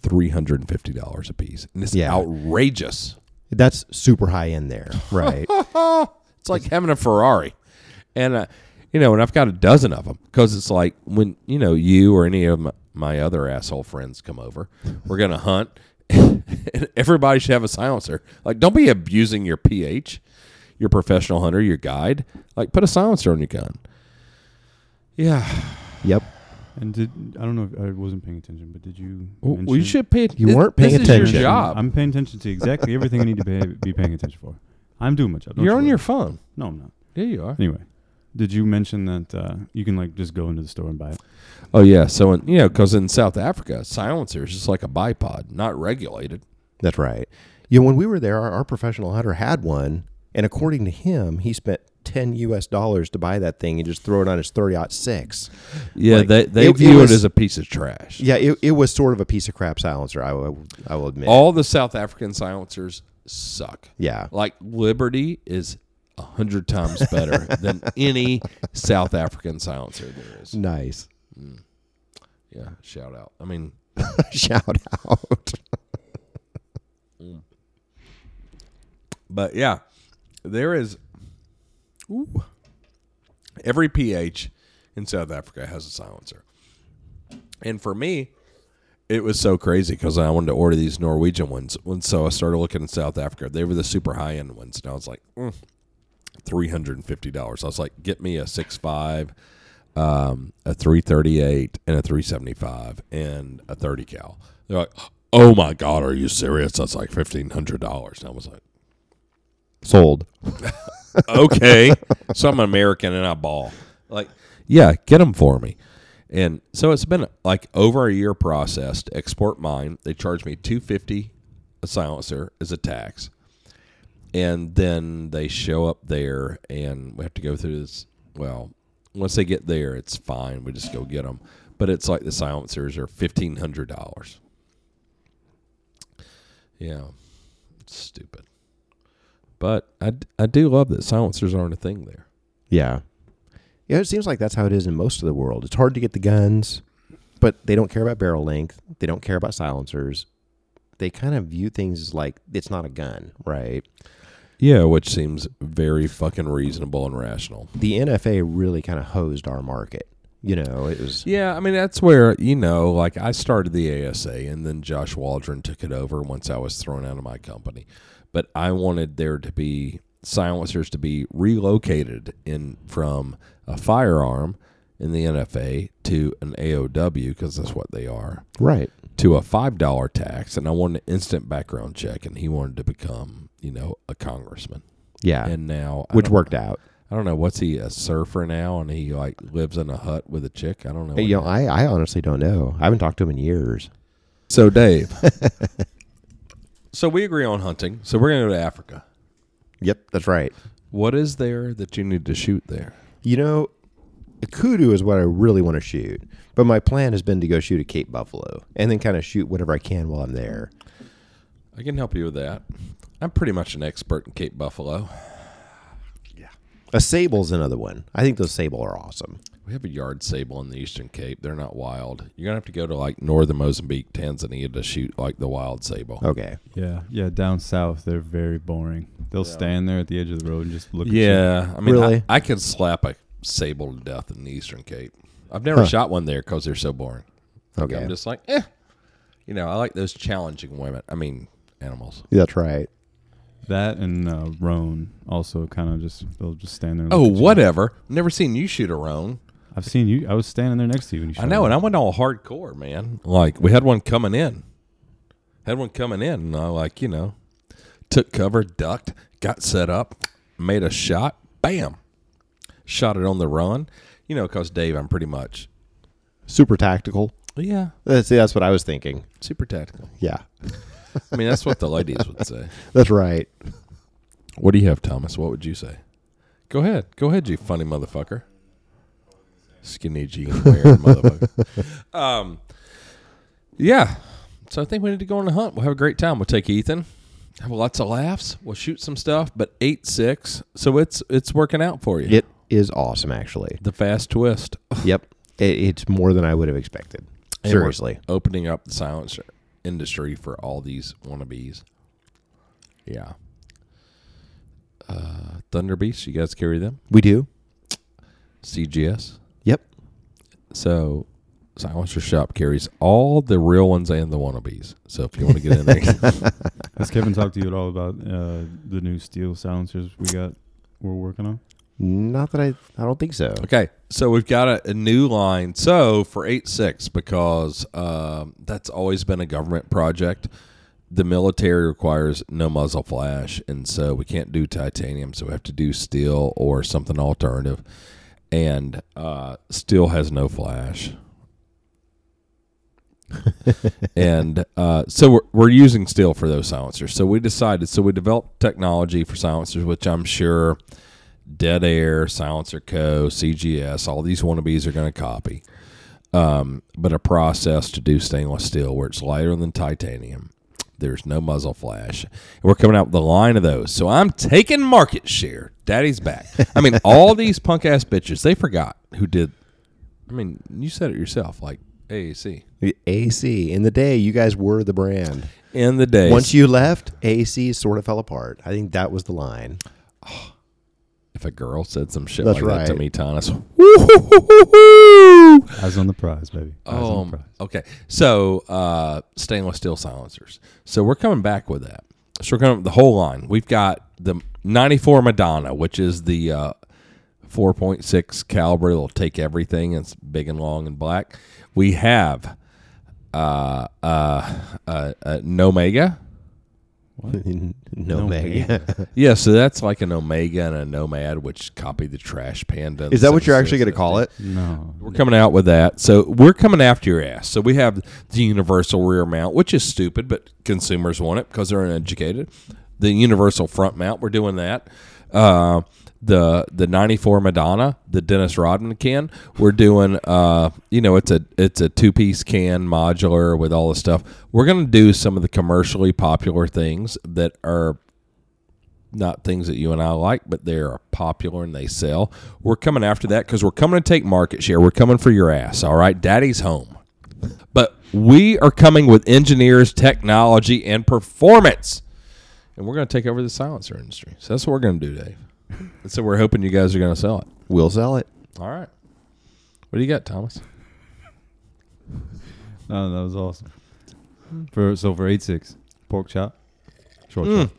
Speaker 1: Three hundred and fifty dollars a piece, and it's
Speaker 2: Yeah.
Speaker 1: outrageous.
Speaker 2: That's super high in there. Right.
Speaker 1: It's like having a Ferrari, and uh, you know, and I've got a dozen of them because it's like when you know you or any of my, my other asshole friends come over, we're gonna hunt, everybody should have a silencer. Like, don't be abusing your PH, your professional hunter, your guide. Like, put a silencer on your gun. Yeah,
Speaker 2: yep.
Speaker 4: And did I don't know if I wasn't paying attention, but did you?
Speaker 1: well, you should pay.
Speaker 2: You
Speaker 1: this-
Speaker 2: weren't paying
Speaker 1: this Is your job.
Speaker 4: I'm paying attention to exactly everything I need to pay, be paying attention for. I'm doing my job.
Speaker 1: You're
Speaker 4: you
Speaker 1: on
Speaker 4: worry.
Speaker 1: your phone.
Speaker 4: No, I'm not.
Speaker 1: Yeah, you are.
Speaker 4: Anyway, did you mention that uh, you can like just go into the store and buy it?
Speaker 1: Oh yeah. So in, you know, because in South Africa, silencer is just like a bipod, not regulated.
Speaker 2: That's right. You know, when we were there, our, our professional hunter had one, and according to him, he spent ten U.S. dollars to buy that thing and just throw it on his thirty six.
Speaker 1: Yeah,
Speaker 2: Like,
Speaker 1: they they
Speaker 2: it- it
Speaker 1: view it,
Speaker 2: was-
Speaker 1: as a piece of trash.
Speaker 2: Yeah, it, it was sort of a piece of crap silencer. I will, I will admit.
Speaker 1: All the South African silencers suck.
Speaker 2: yeah,
Speaker 1: Like Liberty is a hundred times better than any South African silencer there is.
Speaker 2: nice.
Speaker 1: Yeah, shout out. I mean,
Speaker 2: Shout out.
Speaker 1: but yeah, there is. Ooh, every PH in South Africa has a silencer, and for me, it was so crazy because I wanted to order these Norwegian ones. And so I started looking in South Africa. They were the super high end ones. And I was like, mm, $350. I was like, get me a 6.5, um, a 338, and a 375, and a 30 cal. They're like, oh my God, are you serious? That's like $1,500. And I was like,
Speaker 2: Sold.
Speaker 1: okay. so I'm an American and I ball. Like, yeah, get them for me. And so it's been like over a year process to export mine. They charge me 250 a silencer as a tax. And then they show up there and we have to go through this. Well, once they get there, it's fine. We just go get them. But it's like the silencers are $1,500. Yeah. It's stupid. But I, I do love that silencers aren't a thing there.
Speaker 2: Yeah. Yeah, it seems like that's how it is in most of the world. It's hard to get the guns, but they don't care about barrel length. They don't care about silencers. They kind of view things as like it's not a gun, right?
Speaker 1: Yeah, which seems very fucking reasonable and rational.
Speaker 2: The NFA really kind of hosed our market. You know, it was
Speaker 1: Yeah, I mean that's where you know, like I started the ASA, and then Josh Waldron took it over once I was thrown out of my company. But I wanted there to be silencers to be relocated in from a firearm in the NFA to an AOW because that's what they are
Speaker 2: right.
Speaker 1: to a five dollar tax, and I wanted an instant background check, and he wanted to become you know a congressman,
Speaker 2: Yeah,
Speaker 1: and now I
Speaker 2: which
Speaker 1: don't-
Speaker 2: worked out.
Speaker 1: I don't know what's he a surfer now, and he like lives in a hut with a chick. I don't know. what
Speaker 2: You know,
Speaker 1: he-
Speaker 2: I, I honestly don't know. I haven't talked to him in years.
Speaker 1: So Dave. so we agree on hunting. So we're gonna go to Africa.
Speaker 2: Yep, that's right.
Speaker 1: What is there that you need to shoot there?
Speaker 2: You know, a kudu is what I really want to shoot, but my plan has been to go shoot a Cape Buffalo and then kind of shoot whatever I can while I'm there.
Speaker 1: I can help you with that. I'm pretty much an expert in Cape Buffalo. Yeah.
Speaker 2: A sable's another one. I think those sable are awesome.
Speaker 1: We have a yard sable in the Eastern Cape. They're not wild. You're gonna have to go to like northern Mozambique, Tanzania to shoot like the wild sable.
Speaker 2: Okay.
Speaker 4: Yeah, yeah. Down south, they're very boring. They'll stand there at the edge of the road and just look. At you.
Speaker 1: Yeah, I mean,
Speaker 2: Really?
Speaker 1: I, I could slap a sable to death in the Eastern Cape. I've never
Speaker 2: Huh.
Speaker 1: shot one there because they're so boring. Like,
Speaker 2: Okay.
Speaker 1: I'm just like, eh. You know, I like those challenging women. I mean, animals.
Speaker 2: That's right.
Speaker 4: At you. That and uh, roan also kind of just they'll just stand there. And
Speaker 1: Oh,
Speaker 4: look at you.
Speaker 1: whatever. Never seen you shoot a roan.
Speaker 4: I've seen you. I was standing there next to you when you.
Speaker 1: I know,
Speaker 4: one.
Speaker 1: and I went all hardcore, man. Like we had one coming in, had one coming in, and I like you know, took cover, ducked, got set up, made a shot, bam, shot it on the run. You know, because Dave, I'm pretty much
Speaker 2: Super tactical.
Speaker 1: yeah,
Speaker 2: That's, that's what I was thinking.
Speaker 1: super tactical.
Speaker 2: Yeah.
Speaker 1: I mean, that's what the ladies would say.
Speaker 2: That's right.
Speaker 1: What do you have, Thomas? What would you say? Go ahead, go ahead, you funny motherfucker. Skinny jean wearing motherfucker. Um, yeah. So I think we need to go on a hunt. We'll have a great time. We'll take Ethan, have lots of laughs. We'll shoot some stuff. But eight six, so it's it's working out for you.
Speaker 2: It is awesome, actually.
Speaker 1: the fast twist.
Speaker 2: Yep. It, it's more than I would have expected.
Speaker 1: And
Speaker 2: Seriously.
Speaker 1: opening up the silencer industry for all these wannabes. Yeah. Uh, Thunder Beasts, you guys carry them?
Speaker 2: We do?
Speaker 1: CGS.
Speaker 2: Yep.
Speaker 1: So Silencer Shop carries all the real ones and the wannabes. So if you want to get in there,
Speaker 4: Has Kevin talked to you at all about uh, the new steel silencers we got? We're working on.
Speaker 2: Not that I, I don't think so.
Speaker 1: okay. So we've got a, a new line. So for eight six, because um, that's always been a government project. The military requires no muzzle flash, and so we can't do titanium. So we have to do steel or something alternative. And uh, steel has no flash. and uh, so we're, we're using steel for those silencers. So we decided, so we developed technology for silencers, which I'm sure Dead Air, Silencer Co., CGS, all these wannabes are going to copy. Um, but a process to do stainless steel where it's lighter than titanium. There's no muzzle flash. And we're coming out with a line of those. So I'm taking market share. Daddy's back. I mean, all these punk ass bitches, they forgot who did. I mean, you said it yourself, like AAC.
Speaker 2: AC. In the day, you guys were the brand.
Speaker 1: In the day.
Speaker 2: Once you left, AC sort of fell apart. I think that was the line.
Speaker 1: if a girl said some shit
Speaker 2: That's
Speaker 1: like that to me, Thomas.
Speaker 4: Eyes on the prize, baby. Eyes on the prize.
Speaker 1: okay. So uh, stainless steel silencers. So we're coming back with that. So we're coming with the whole line. We've got the 94 Madonna, which is the uh, 4.6 caliber. It'll take everything. It's big and long and black. We have uh, uh, uh, uh, Nomega.
Speaker 2: No,
Speaker 4: No
Speaker 2: mega.
Speaker 1: Yeah, so that's like an Omega and a Nomad, which copied the Trash Panda.
Speaker 2: Is that what you're actually going to call it?
Speaker 4: No.
Speaker 1: We're coming out with that. So we're coming after your ass. So we have the universal rear mount, which is stupid, but consumers want it because they're uneducated. The universal front mount, we're doing that. Uh, the the 94 Madonna, the Dennis Rodman can, we're doing uh, you know, it's a it's a two piece can modular with all the stuff. We're gonna do some of the commercially popular things that are not things that you and I like, but they are popular and they sell. We're coming after that because we're coming to take market share. We're coming for your ass, all right? Daddy's home. But we are coming with engineers, technology, and performance. And we're going to take over the silencer industry. So that's what we're going to do, Dave. And so we're hoping you guys are going to sell it.
Speaker 2: We'll sell it.
Speaker 1: All right. What do you got, Thomas?
Speaker 4: No, that was awesome. For so for eight six pork chop, short
Speaker 1: Mm.
Speaker 4: chop.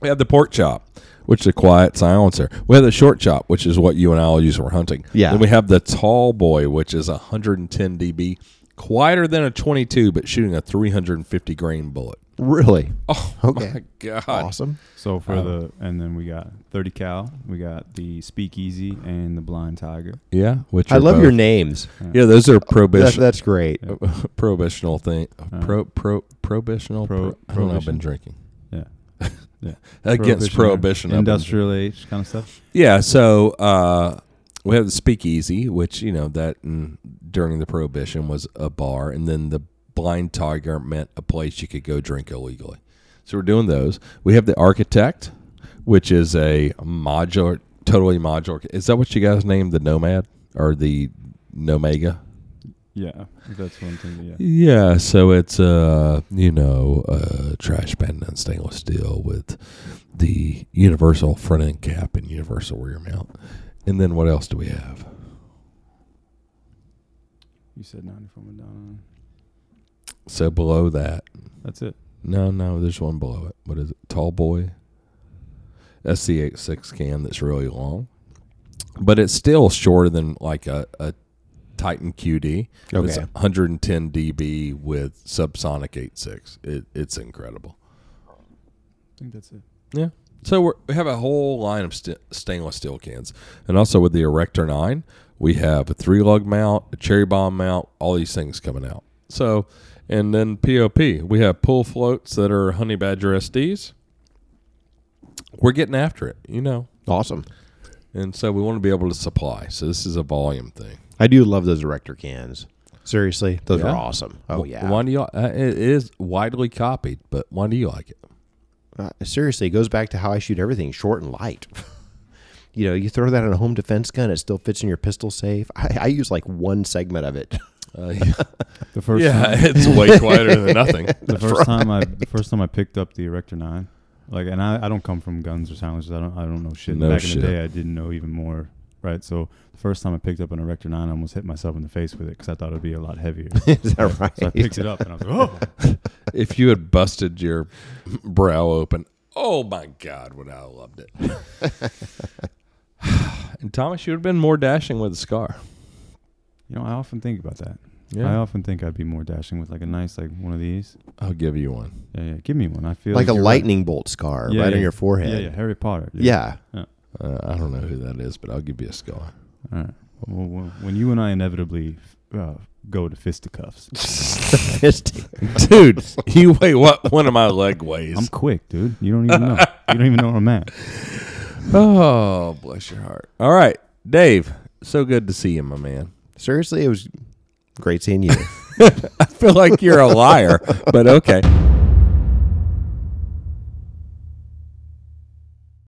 Speaker 1: We have the pork chop, which is a quiet silencer. We have the short chop, which is what you and I will use for hunting.
Speaker 2: Yeah.
Speaker 1: Then we have the tall boy, which is 110 dB, quieter than a 22, but shooting a 350 grain bullet.
Speaker 2: Really?
Speaker 1: Oh
Speaker 2: Okay.
Speaker 1: my god!
Speaker 2: Awesome.
Speaker 4: So for
Speaker 1: Um,
Speaker 4: the and then we got thirty cal. We got the Speakeasy and the Blind Tiger.
Speaker 1: Yeah, which
Speaker 2: I
Speaker 1: are
Speaker 2: love your names.
Speaker 1: Yeah, those are
Speaker 2: That's,
Speaker 1: prohibition,
Speaker 2: that's great.
Speaker 1: prohibitional thing.
Speaker 4: Uh,
Speaker 1: Pro pro prohibitional.
Speaker 4: Pro-
Speaker 1: Pro, I don't know. I've been drinking
Speaker 4: Yeah. Yeah.
Speaker 1: against prohibition. I've
Speaker 4: industrial age kind of stuff.
Speaker 1: Yeah, so uh, we have the Speakeasy, which you know that mm, during the Prohibition was a bar, and then the Blind Tiger meant a place you could go drink illegally. So we're doing those. We have the Architect, which is a modular, totally modular. Is that what you guys named the Nomad or the Nomega?
Speaker 4: Yeah, that's one thing. Yeah.
Speaker 1: Yeah, so it's uh you know uh trash pan and stainless steel with the universal front end cap and universal rear mount. And then what else do we have?
Speaker 4: You said ninety four Madonna.
Speaker 1: So below that,
Speaker 4: That's it.
Speaker 1: no, no, there's one below it. What is it? Tall boy. That's the eight six can that's really long, but it's still shorter than like a, a Titan QD.
Speaker 2: Okay.
Speaker 1: It's 110 dB with subsonic 8.6. It, it's incredible.
Speaker 4: I think that's it.
Speaker 1: Yeah. So we're, we have a whole line of st- stainless steel cans, and also with the Erector Nine, we have a three lug mount, a cherry bomb mount, all these things coming out. So, and then POP, we have pull floats that are Honey Badger SDs. We're getting after it, you know,
Speaker 2: Awesome.
Speaker 1: and so we want to be able to supply. So this is a volume thing.
Speaker 2: I do love those erector cans. Seriously, those
Speaker 1: Yeah?
Speaker 2: are awesome. Oh
Speaker 1: Wh-
Speaker 2: yeah.
Speaker 1: Why do you? Uh, it is widely copied, but why do you like it?
Speaker 2: Uh, seriously, it goes back to how I shoot everything short and light. you know, you throw that on a home defense gun, it still fits in your pistol safe. I, I use like one segment of it.
Speaker 1: Uh,
Speaker 4: The first
Speaker 1: yeah,
Speaker 4: time,
Speaker 1: it's way quieter than nothing.
Speaker 4: the first time I the first time I picked up the Erector Nine, like, and I, I don't come from guns or silencers. I don't I don't know shit.
Speaker 1: No
Speaker 4: Back
Speaker 1: shit.
Speaker 4: in the day, I didn't know even more. Right, so the first time I picked up an Erector Nine, I almost hit myself in the face with it because I thought it'd be a lot heavier.
Speaker 2: Is that right?
Speaker 4: So I picked it up and I was like, oh.
Speaker 1: if you had busted your brow open, oh my God, would I have loved it. and Thomas, you would have been more dashing with a scar.
Speaker 4: You know, I often think about that. I often think I'd be more dashing with like a nice like one of these.
Speaker 1: I'll give you one.
Speaker 4: Yeah, yeah. Give me one. I feel
Speaker 2: like a
Speaker 4: you're right.
Speaker 2: lightning bolt scar
Speaker 4: Yeah,
Speaker 2: right
Speaker 4: yeah.
Speaker 2: on your forehead.
Speaker 4: Yeah, yeah. Harry Potter. dude.
Speaker 2: Yeah.
Speaker 1: Uh, I don't know who that is, but I'll give you a scar.
Speaker 4: All right. Well, well, when you and I inevitably uh, go to fisticuffs,
Speaker 1: Dude, you weigh what one of my leg weighs.
Speaker 4: I'm quick, dude. You don't even know. you don't even know where I'm at.
Speaker 1: oh, bless your heart. All right, Dave, so good to see you, my man.
Speaker 2: Seriously, it was great seeing you.
Speaker 1: I feel like you're a liar, but okay.